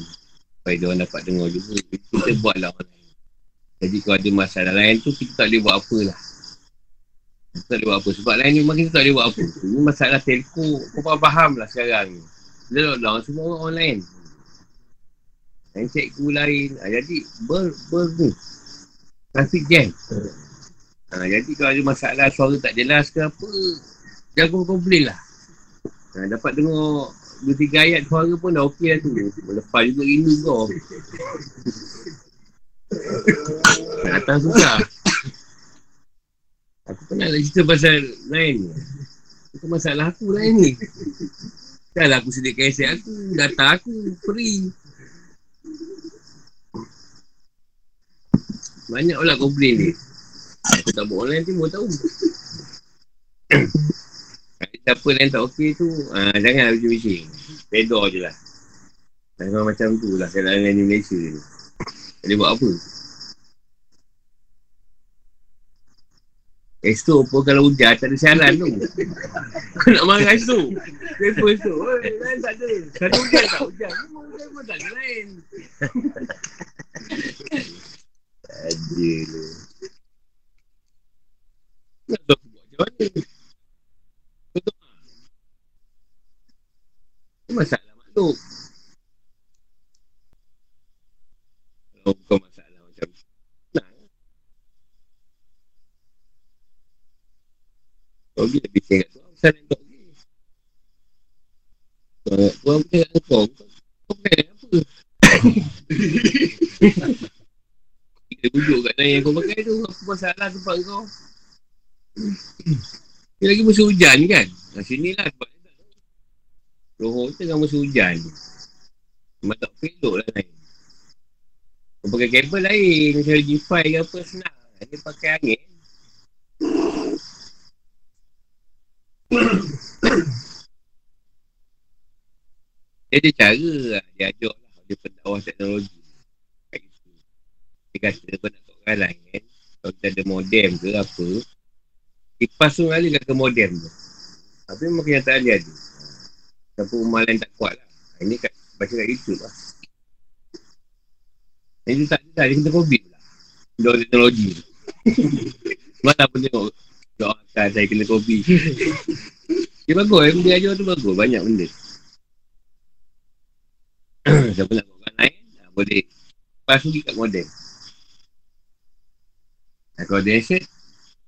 Supaya dia orang dapat dengar juga. Kita buat lah online. Jadi kalau ada masalah lain tu kita tak boleh buat apa lah. Kita tak boleh buat apa. Sebab lain ni kita tak boleh buat apa. Ini masalah telco. Kau faham lah sekarang ni. Lockdown semua orang online. Dan cikgu lain. Ha, jadi ber, ber ni. Traffic jam. Ha, jadi kalau ada masalah suara tak jelas ke apa. Jangan komplain lah. Ha, dapat dengar dua tiga ayat suara pun dah okey lah tu. Lepas juga rindu kau. Nak datang susah. Aku pernah nak cerita pasal lain ni. Itu masalah aku lain ni. Dah lah aku sediakan aset aku. Data aku free. Banyak lah komplain ni. Aku tak buat online tu, tahu. Siapa yang tak okey tu, uh, jangan bising-bising. Reda je lah. Jangan macam tu lah kalau dengan di Malaysia ni. Dia buat apa? Esok pun kalau hujan tak ada siaran tu. Kau nak marah esok. Telefon esok. Lain tak ada. Kalau hujan tak hujan. Memang hujan pun tak ada lain. Ada lu. Tahu aku buat macam mana. Betul tak? Masalah makhluk. Kalau bukan masalah macam. Senang. Kau pergi lebih cakap tu. Asal yang kau pergi. Kau kau pergi kat kau. Kau pergi apa? Kita bujuk kat lain yang kau pakai tu. Apa masalah tempat kau? Ni lagi musim hujan kan? Kat sini lah sebab tak tahu. Johor tengah musim hujan. Memang tak pelok lah lain. Kau pakai kabel lain. Macam G5 ke apa senang. Dia pakai angin. Dia ada cara lah. Dia ajar lah. Dia pendakwah teknologi. Dia kata kau nak orang lain kan. Kalau kita ada modem ke apa. Kipas tu ngalir ke modem tu. Tapi memang kenyataan dia ada. Siapa rumah lain tak kuat lah. Ini kat, baca kat YouTube lah. Ini tak ada Dia kena COVID pula. Doa teknologi tu. Mana pun tengok. Doa akan saya kena COVID. Dia bagus. Eh? Dia ajar tu bagus. Banyak benda. Siapa nak buat orang lain. Ha, boleh. Lepas pergi kat modem. Ha, kalau ada aset.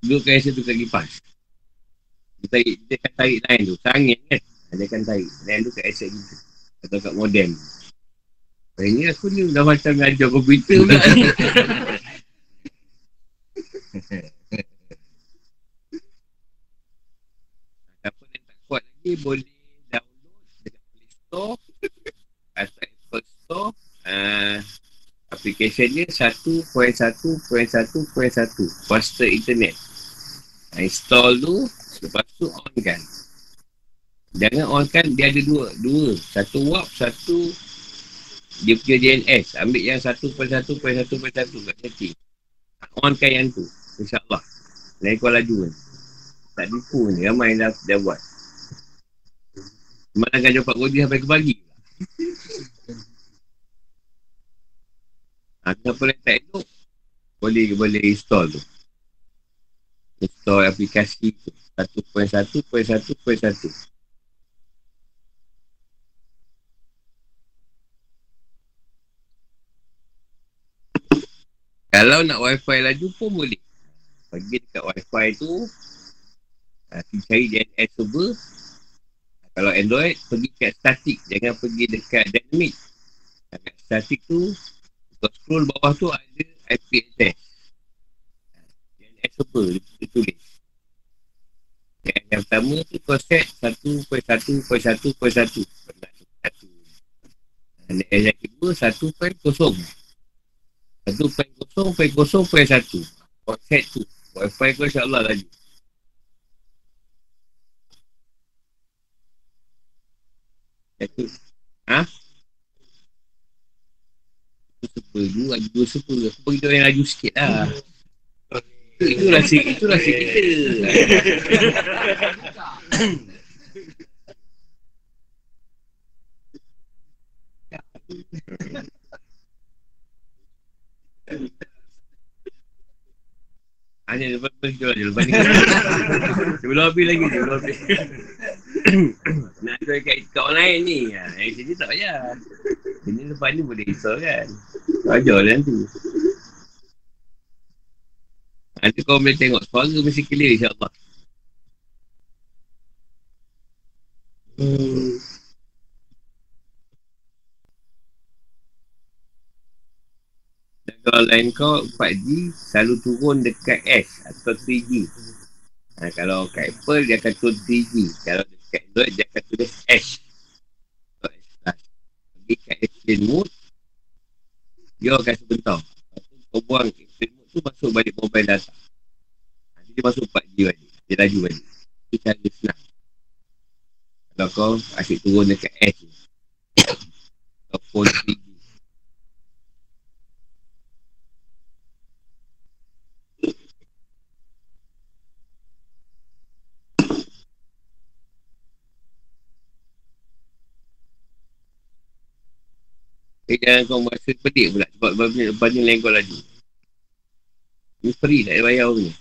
Dudukkan aset tu kat kipas. Dia, tarik, dia akan tarik lain tu. Sangin kan. Dia akan tarik. Lain tu kat aset gitu. Atau kat modem. Ini aku ni dah macam ngajar komputer pula. Siapa yang tak kuat lagi boleh download dekat Play Store atau Apple Store. Uh, aplikasi dia 1.1.1.1 Faster Internet. Install tu, lepas tu on kan. Jangan on kan, dia ada dua. Dua. Satu warp, satu dia punya DNS. Ambil yang 1.1.1.1 kat setting. On kan yang tu. InsyaAllah. Lain kau laju kan. Tak tipu ni. Ramai dah, dah buat. Mana kan jumpa kodi sampai ke pagi. Ha, siapa yang tak elok, boleh boleh install tu. Install aplikasi tu. 1.1.1.1. Kalau nak wifi laju pun boleh. Pergi dekat wifi tu. Uh, cari DNS server. Kalau Android, pergi kat static. Jangan pergi dekat dynamic. Kat static tu, kau scroll bawah tu ada IP address. DNS server, dia tulis. Yang, yang pertama tu kau set 1.1.1.1. Satu. Dan yang dua, satu pen kosong. Satu pen kosong, pen kosong, pen satu. Set tu. Wi-Fi kau insyaAllah lagi. Satu. Ha? Super dulu, ada dua super. Aku bagi kau yang laju sikit lah. Itu, itu rahsia, itu rahsia kita. Hanya lepas lepas kita aja. Lepas ni Dia belum habis lagi. Dia belum habis. Nak jual kat, kat orang lain ni. Ha, yang sini tak payah. Sini lepas ni boleh risau kan. Ajar lah nanti. Nanti kau boleh tengok suara mesti clear insyaAllah. Hmm. Kalau lain kau 4G selalu turun dekat S atau 3G. Ha, kalau kat Apple dia akan turun 3G. Kalau dekat Android dia akan tulis S. Pergi kat airplane mode dia akan sebentar. Lepas tu kau buang airplane mode tu masuk balik mobile data. Ha, dia masuk 4G balik. Dia laju balik. Itu cara senang. Kalau kau asyik turun dekat S ni. Ataupun 3G. Eh, jangan kau merasa pedik pula sebab banyak banyak lain kau laju. Ni free tak payah bayar punya.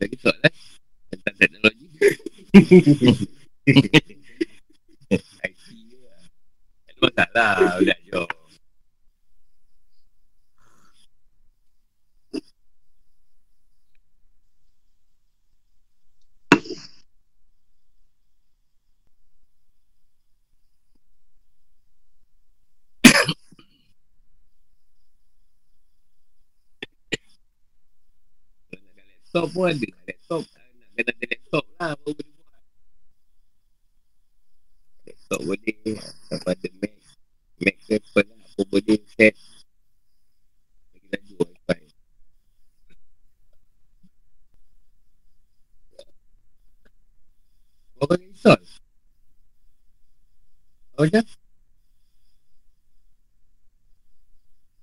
Lagi soalan tentang teknologi. Lah. Tak masalah. Udah jom. Laptop pun ada. Laptop nak kena ada laptop lah. Baru boleh. Atau ada Mac. Mac ke apa lah. Apa boleh set. Lagi laju wifi. Kau boleh install. Kau macam?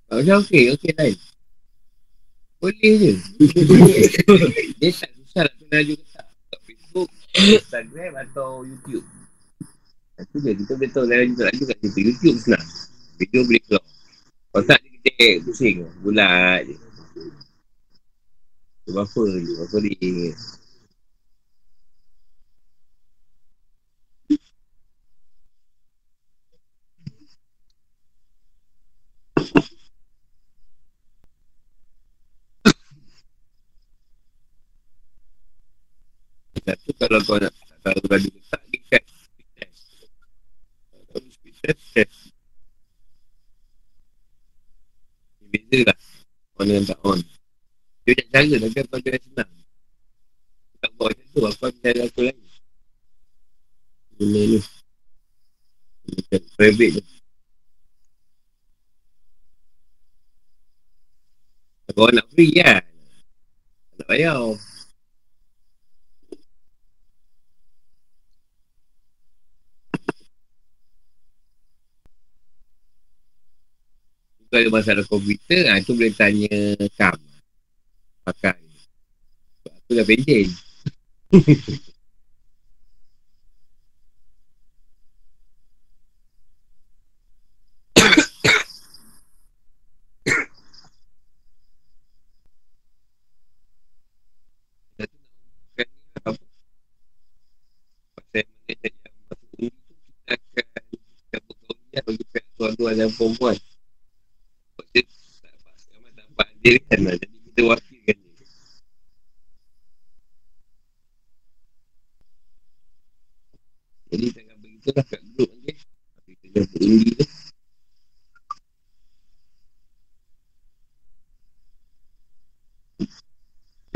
Kau macam okey. Okey lain. Boleh je. Dia tak susah nak kena laju ke tak. Kat Facebook, Instagram atau YouTube. Itu je. Kita boleh tahu laju tak laju kat situ. YouTube senang. Video boleh keluar. Kalau tak dia kecil, pusing. Bulat je. Berapa je. Berapa dia. Satu kalau kau nak tahu laju ke tak, dia kat speed test. Kalau speed test, test. Dia Beza lah. Mana yang tak on. Dia banyak cara tapi apa dia senang. Aku tak buat macam tu, aku ada cara aku lain. Benda ni. Macam private je. Kalau orang nak free kan. Tak payah. Ada masalah komputer, ha, tu boleh tanya Kam. Pakai. Sebab aku dah benjen. Pasal mana yang masuk ini tu kita akan cabut kawinan bagi pihak tuan-tuan dan perempuan. Sebab dia tak dapat, ramai tak dapat hadir kan lah. Jadi kita wakilkan dia. Jadi jangan begitu lah kat grup nanti. Kita dah berundi tu.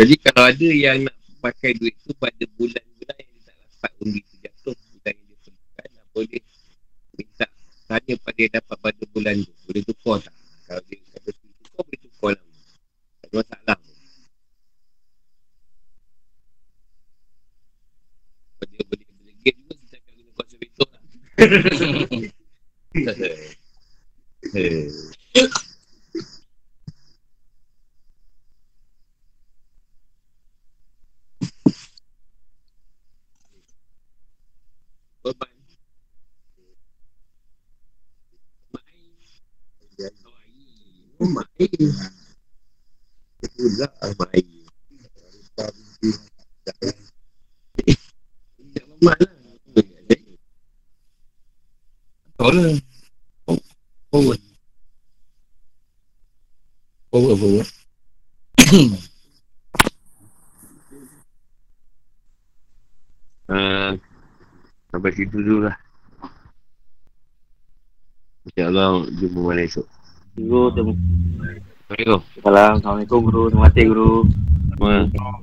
Jadi kalau ada yang nak pakai duit tu pada bulan-bulan yang dia tak dapat undi tu jatuh bulan yang dia perlukan, tak boleh minta tanya pada yang dapat pada bulan tu. Boleh tukar tak? Kalau dia kata tukar, boleh tukar lah. Masalah. Kalau dia boleh game juga, kita akan guna kuasa betul lah. Main. Oh, main. Pula main. Tak mamat lah. Betul lah. Forward. Forward, forward. Uh, sampai situ dulu lah. InsyaAllah jumpa malam esok. Guru, terima Assalamualaikum. Assalamualaikum guru. Terima kasih guru. Terima